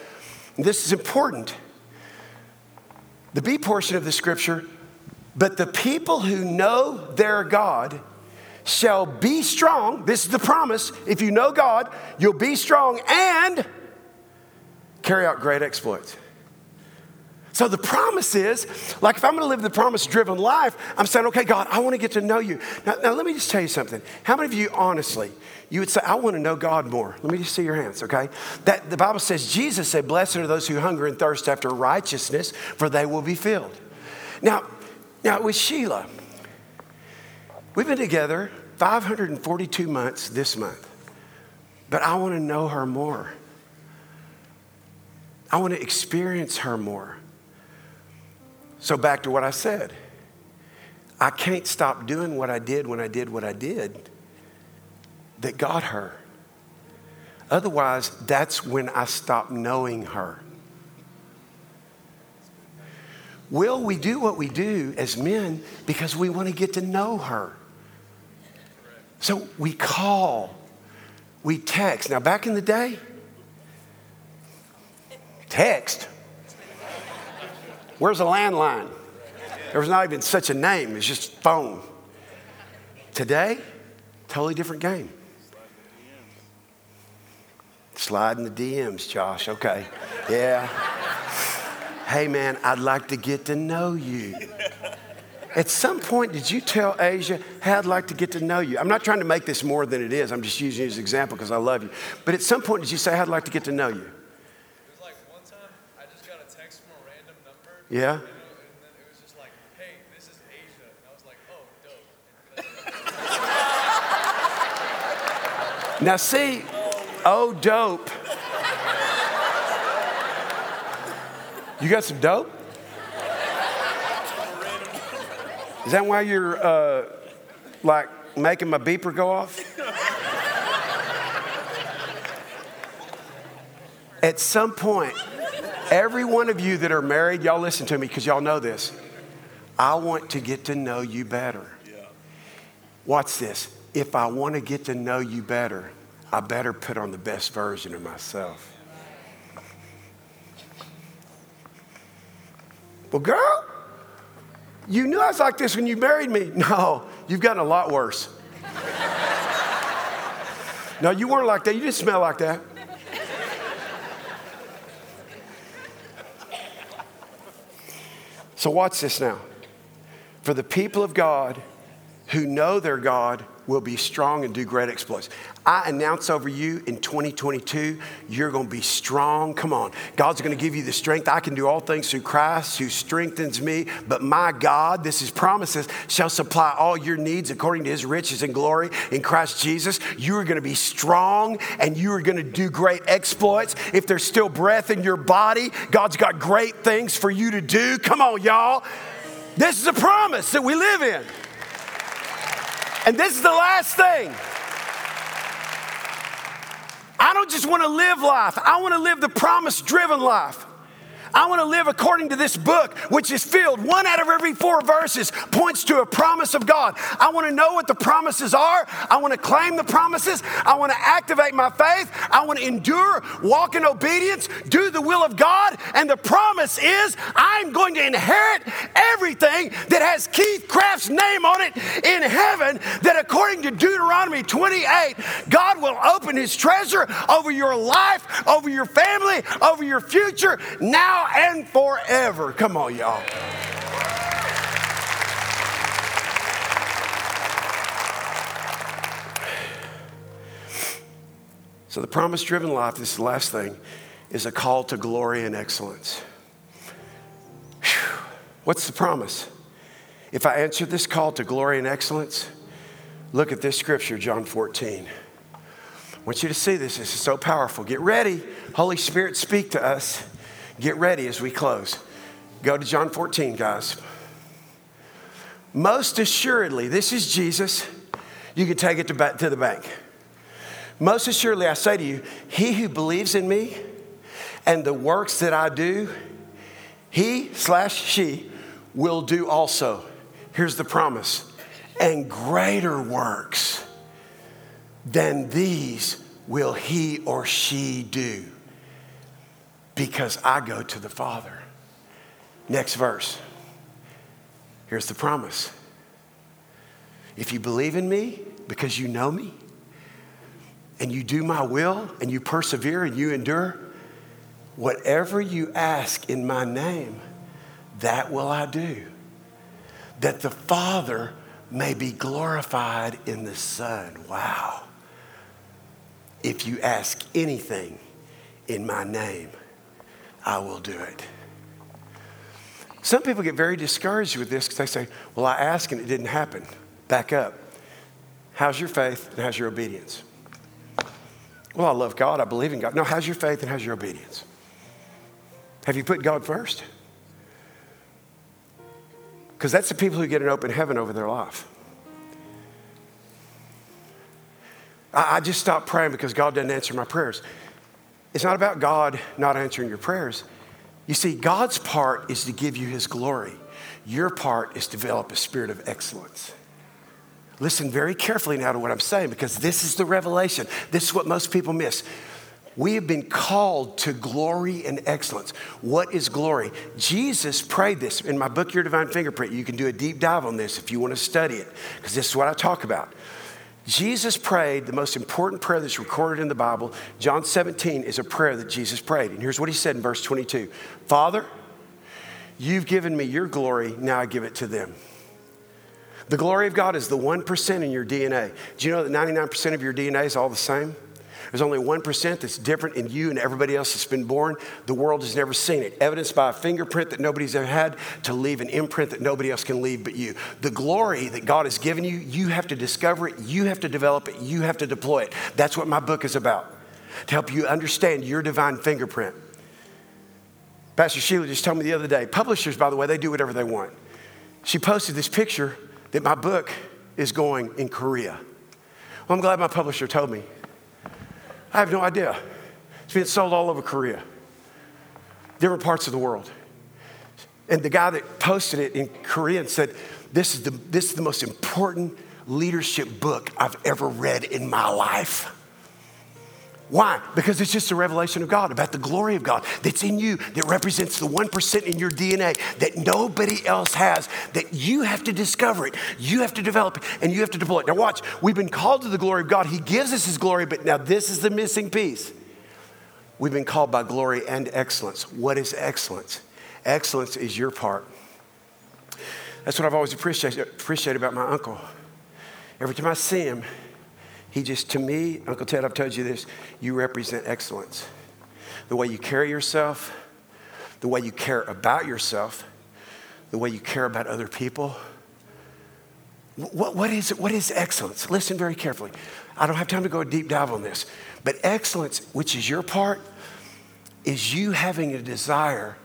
this is important. The B portion of the scripture, but the people who know their God shall be strong. This is the promise. If you know God, you'll be strong and carry out great exploits. So the promise is, like if I'm gonna live the promise driven life, I'm saying, okay, God, I wanna get to know you. Now, now, let me just tell you something. How many of you, honestly, you would say, I wanna know God more? Let me just see your hands, okay? That the Bible says, Jesus said, Blessed are those who hunger and thirst after righteousness, for they will be filled. Now, now with Sheila, We've been together 542 months this month, but I want to know her more. I want to experience her more. So, back to what I said I can't stop doing what I did when I did what I did that got her. Otherwise, that's when I stop knowing her. Will we do what we do as men because we want to get to know her? So we call, we text. Now, back in the day, text. Where's a landline? There was not even such a name, it's just phone. Today, totally different game. Slide in the DMs, Josh. Okay. Yeah. Hey, man, I'd like to get to know you. At some point, did you tell Asia, hey, I'd like to get to know you? I'm not trying to make this more than it is. I'm just using you as an example because I love you. But at some point, did you say, I'd like to get to know you? Dope. now, see, oh, dope. You got some dope? Is that why you're uh, like making my beeper go off? At some point, every one of you that are married, y'all listen to me because y'all know this. I want to get to know you better. Watch this. If I want to get to know you better, I better put on the best version of myself. Well, girl, you knew I was like this when you married me. No, you've gotten a lot worse. no, you weren't like that. You didn't smell like that. So, watch this now. For the people of God who know their God will be strong and do great exploits. I announce over you in 2022, you're going to be strong. Come on. God's going to give you the strength. I can do all things through Christ who strengthens me. But my God, this is promises, shall supply all your needs according to his riches and glory in Christ Jesus. You are going to be strong and you are going to do great exploits. If there's still breath in your body, God's got great things for you to do. Come on, y'all. This is a promise that we live in. And this is the last thing. I don't just want to live life, I want to live the promise driven life. I want to live according to this book, which is filled. One out of every four verses points to a promise of God. I want to know what the promises are. I want to claim the promises. I want to activate my faith. I want to endure, walk in obedience, do the will of God. And the promise is I'm going to inherit everything that has Keith Craft's name on it in heaven. That according to Deuteronomy 28, God will open his treasure over your life, over your family, over your future now and forever. Come on, y'all. So, the promise driven life, this is the last thing, is a call to glory and excellence. Whew. What's the promise? If I answer this call to glory and excellence, look at this scripture, John 14. I want you to see this. This is so powerful. Get ready. Holy Spirit, speak to us. Get ready as we close. Go to John 14, guys. Most assuredly, this is Jesus. You can take it to, to the bank. Most assuredly, I say to you, he who believes in me and the works that I do, he slash she will do also. Here's the promise and greater works than these will he or she do because I go to the Father. Next verse. Here's the promise. If you believe in me because you know me, and you do my will, and you persevere and you endure, whatever you ask in my name, that will I do. That the Father may be glorified in the Son. Wow. If you ask anything in my name, I will do it. Some people get very discouraged with this because they say, Well, I asked and it didn't happen. Back up. How's your faith and how's your obedience? Well, I love God, I believe in God. No, how's your faith and how's your obedience? Have you put God first? Because that's the people who get an open heaven over their life. I, I just stopped praying because God doesn't answer my prayers. It's not about God not answering your prayers. You see, God's part is to give you his glory. Your part is to develop a spirit of excellence. Listen very carefully now to what I'm saying because this is the revelation. This is what most people miss. We have been called to glory and excellence. What is glory? Jesus prayed this. In my book, Your Divine Fingerprint, you can do a deep dive on this if you want to study it, because this is what I talk about. Jesus prayed the most important prayer that's recorded in the Bible. John 17 is a prayer that Jesus prayed. And here's what he said in verse 22 Father, you've given me your glory, now I give it to them. The glory of God is the 1% in your DNA. Do you know that 99% of your DNA is all the same? There's only 1% that's different in you and everybody else that's been born. The world has never seen it. Evidenced by a fingerprint that nobody's ever had to leave an imprint that nobody else can leave but you. The glory that God has given you, you have to discover it, you have to develop it, you have to deploy it. That's what my book is about, to help you understand your divine fingerprint. Pastor Sheila just told me the other day, publishers, by the way, they do whatever they want. She posted this picture that my book is going in Korea. Well, I'm glad my publisher told me. I have no idea. It's being sold all over Korea, different parts of the world. And the guy that posted it in Korean said, this is, the, this is the most important leadership book I've ever read in my life. Why? Because it's just a revelation of God about the glory of God that's in you, that represents the 1% in your DNA that nobody else has, that you have to discover it, you have to develop it, and you have to deploy it. Now, watch, we've been called to the glory of God. He gives us His glory, but now this is the missing piece. We've been called by glory and excellence. What is excellence? Excellence is your part. That's what I've always appreciated, appreciated about my uncle. Every time I see him, he just, to me, Uncle Ted, I've told you this, you represent excellence. The way you carry yourself, the way you care about yourself, the way you care about other people. What, what, is, what is excellence? Listen very carefully. I don't have time to go a deep dive on this, but excellence, which is your part, is you having a desire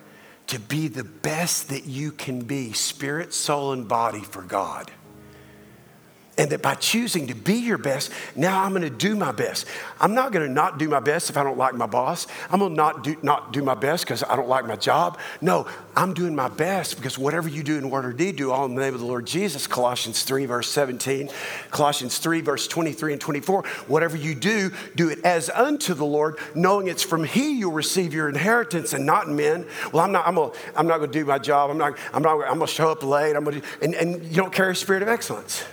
to be the best that you can be, spirit, soul, and body for God. And that by choosing to be your best, now I'm gonna do my best. I'm not gonna not do my best if I don't like my boss. I'm gonna not do, not do my best because I don't like my job. No, I'm doing my best because whatever you do in word or deed, do all in the name of the Lord Jesus. Colossians 3, verse 17. Colossians 3, verse 23 and 24. Whatever you do, do it as unto the Lord, knowing it's from He you'll receive your inheritance and not men. Well, I'm not, I'm gonna, I'm not gonna do my job. I'm not, I'm not, I'm gonna show up late. I'm gonna, and, and you don't carry a spirit of excellence.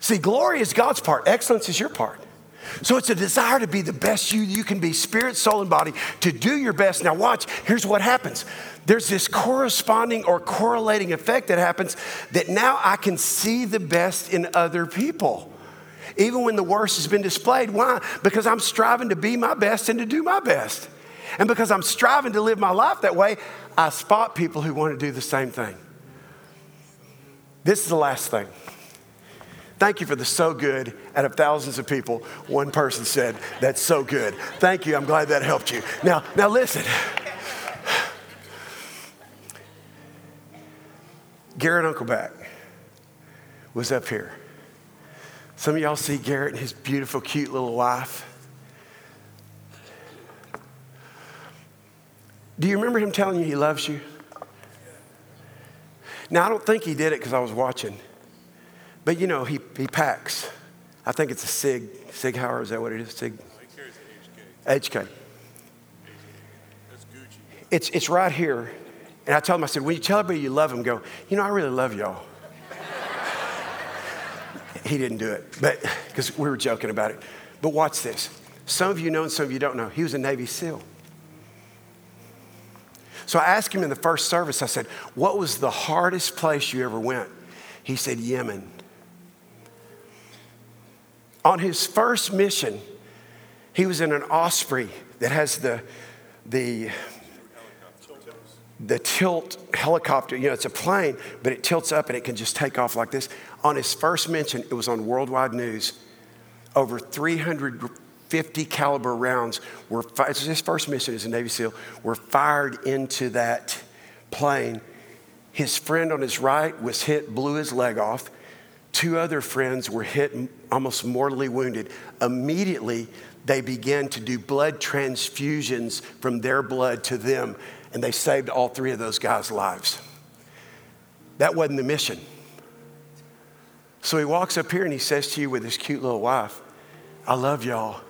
See, glory is God's part, excellence is your part. So it's a desire to be the best you you can be, spirit, soul, and body, to do your best. Now, watch, here's what happens there's this corresponding or correlating effect that happens that now I can see the best in other people. even when the worst has been displayed. Why? Because I'm striving to be my best and to do my best. And because I'm striving to live my life that way, I spot people who want to do the same thing. This is the last thing. Thank you for the so good. Out of thousands of people, one person said, That's so good. Thank you. I'm glad that helped you. Now, now listen. Garrett Uncleback was up here. Some of y'all see Garrett and his beautiful, cute little wife. Do you remember him telling you he loves you? Now, I don't think he did it because I was watching. But you know, he, he packs. I think it's a SIG. SIG Sauer, is that what it is? SIG? HK. HK. HK. That's Gucci. It's, it's right here. And I told him, I said, when you tell everybody you love them, go, you know, I really love y'all. he didn't do it, but because we were joking about it. But watch this. Some of you know and some of you don't know. He was a Navy SEAL. So I asked him in the first service, I said, What was the hardest place you ever went? He said, Yemen. On his first mission, he was in an Osprey that has the, the, the tilt helicopter. You know, it's a plane, but it tilts up and it can just take off like this. On his first mission, it was on worldwide news. Over 350 caliber rounds were his first mission as a Navy SEAL were fired into that plane. His friend on his right was hit, blew his leg off. Two other friends were hit, almost mortally wounded. Immediately, they began to do blood transfusions from their blood to them, and they saved all three of those guys' lives. That wasn't the mission. So he walks up here and he says to you with his cute little wife, I love y'all.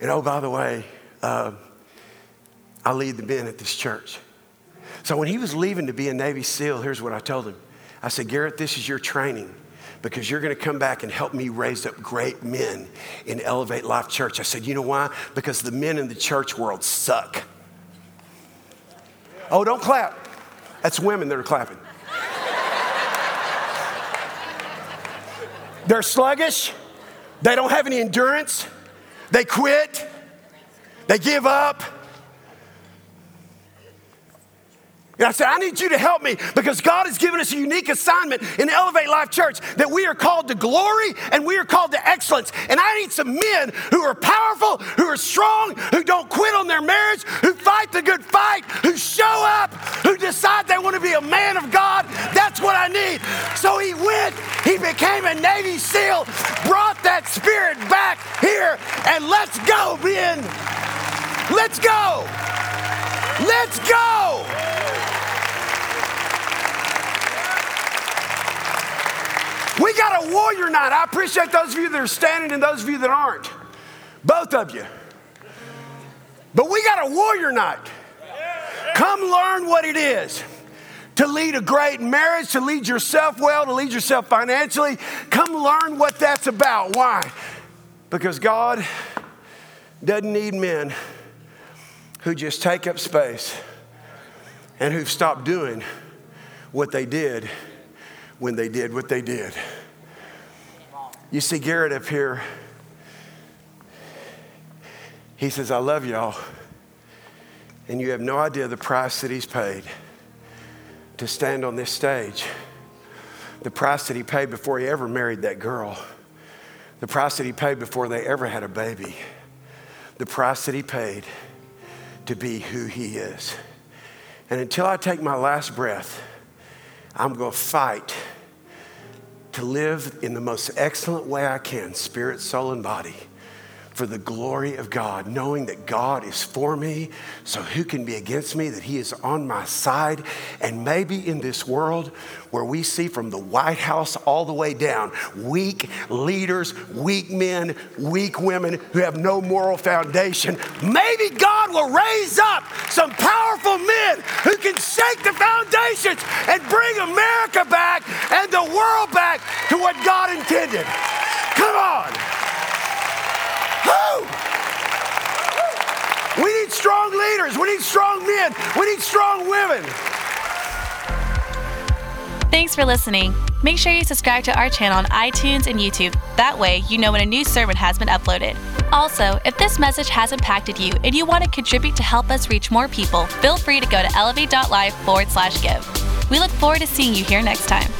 And oh, by the way, uh, I lead the men at this church. So when he was leaving to be a Navy SEAL, here's what I told him I said, Garrett, this is your training because you're going to come back and help me raise up great men in Elevate Life Church. I said, You know why? Because the men in the church world suck. Oh, don't clap. That's women that are clapping. They're sluggish, they don't have any endurance. They quit, they give up. And I said, I need you to help me because God has given us a unique assignment in Elevate Life Church that we are called to glory and we are called to excellence. And I need some men who are powerful, who are strong, who don't quit on their marriage, who fight the good fight, who show up, who decide they want to be a man of God. That's what I need. So he went, he became a Navy SEAL, brought that spirit back here, and let's go, Ben. Let's go. Let's go. We got a warrior night. I appreciate those of you that are standing and those of you that aren't. Both of you. But we got a warrior night. Come learn what it is to lead a great marriage, to lead yourself well, to lead yourself financially. Come learn what that's about. Why? Because God doesn't need men who just take up space and who've stopped doing what they did when they did what they did. You see Garrett up here. He says, I love y'all. And you have no idea the price that he's paid to stand on this stage. The price that he paid before he ever married that girl. The price that he paid before they ever had a baby. The price that he paid to be who he is. And until I take my last breath, I'm going to fight to live in the most excellent way I can, spirit, soul, and body, for the glory of God, knowing that God is for me. So who can be against me? That He is on my side. And maybe in this world where we see from the White House all the way down weak leaders, weak men, weak women who have no moral foundation, maybe God will raise up some powerful men who can shake the foundations and bring America back and the world back to what God intended. Come on. We need strong leaders. We need strong men. We need strong women. Thanks for listening. Make sure you subscribe to our channel on iTunes and YouTube. That way, you know when a new sermon has been uploaded. Also, if this message has impacted you and you want to contribute to help us reach more people, feel free to go to elevate.life forward slash give. We look forward to seeing you here next time.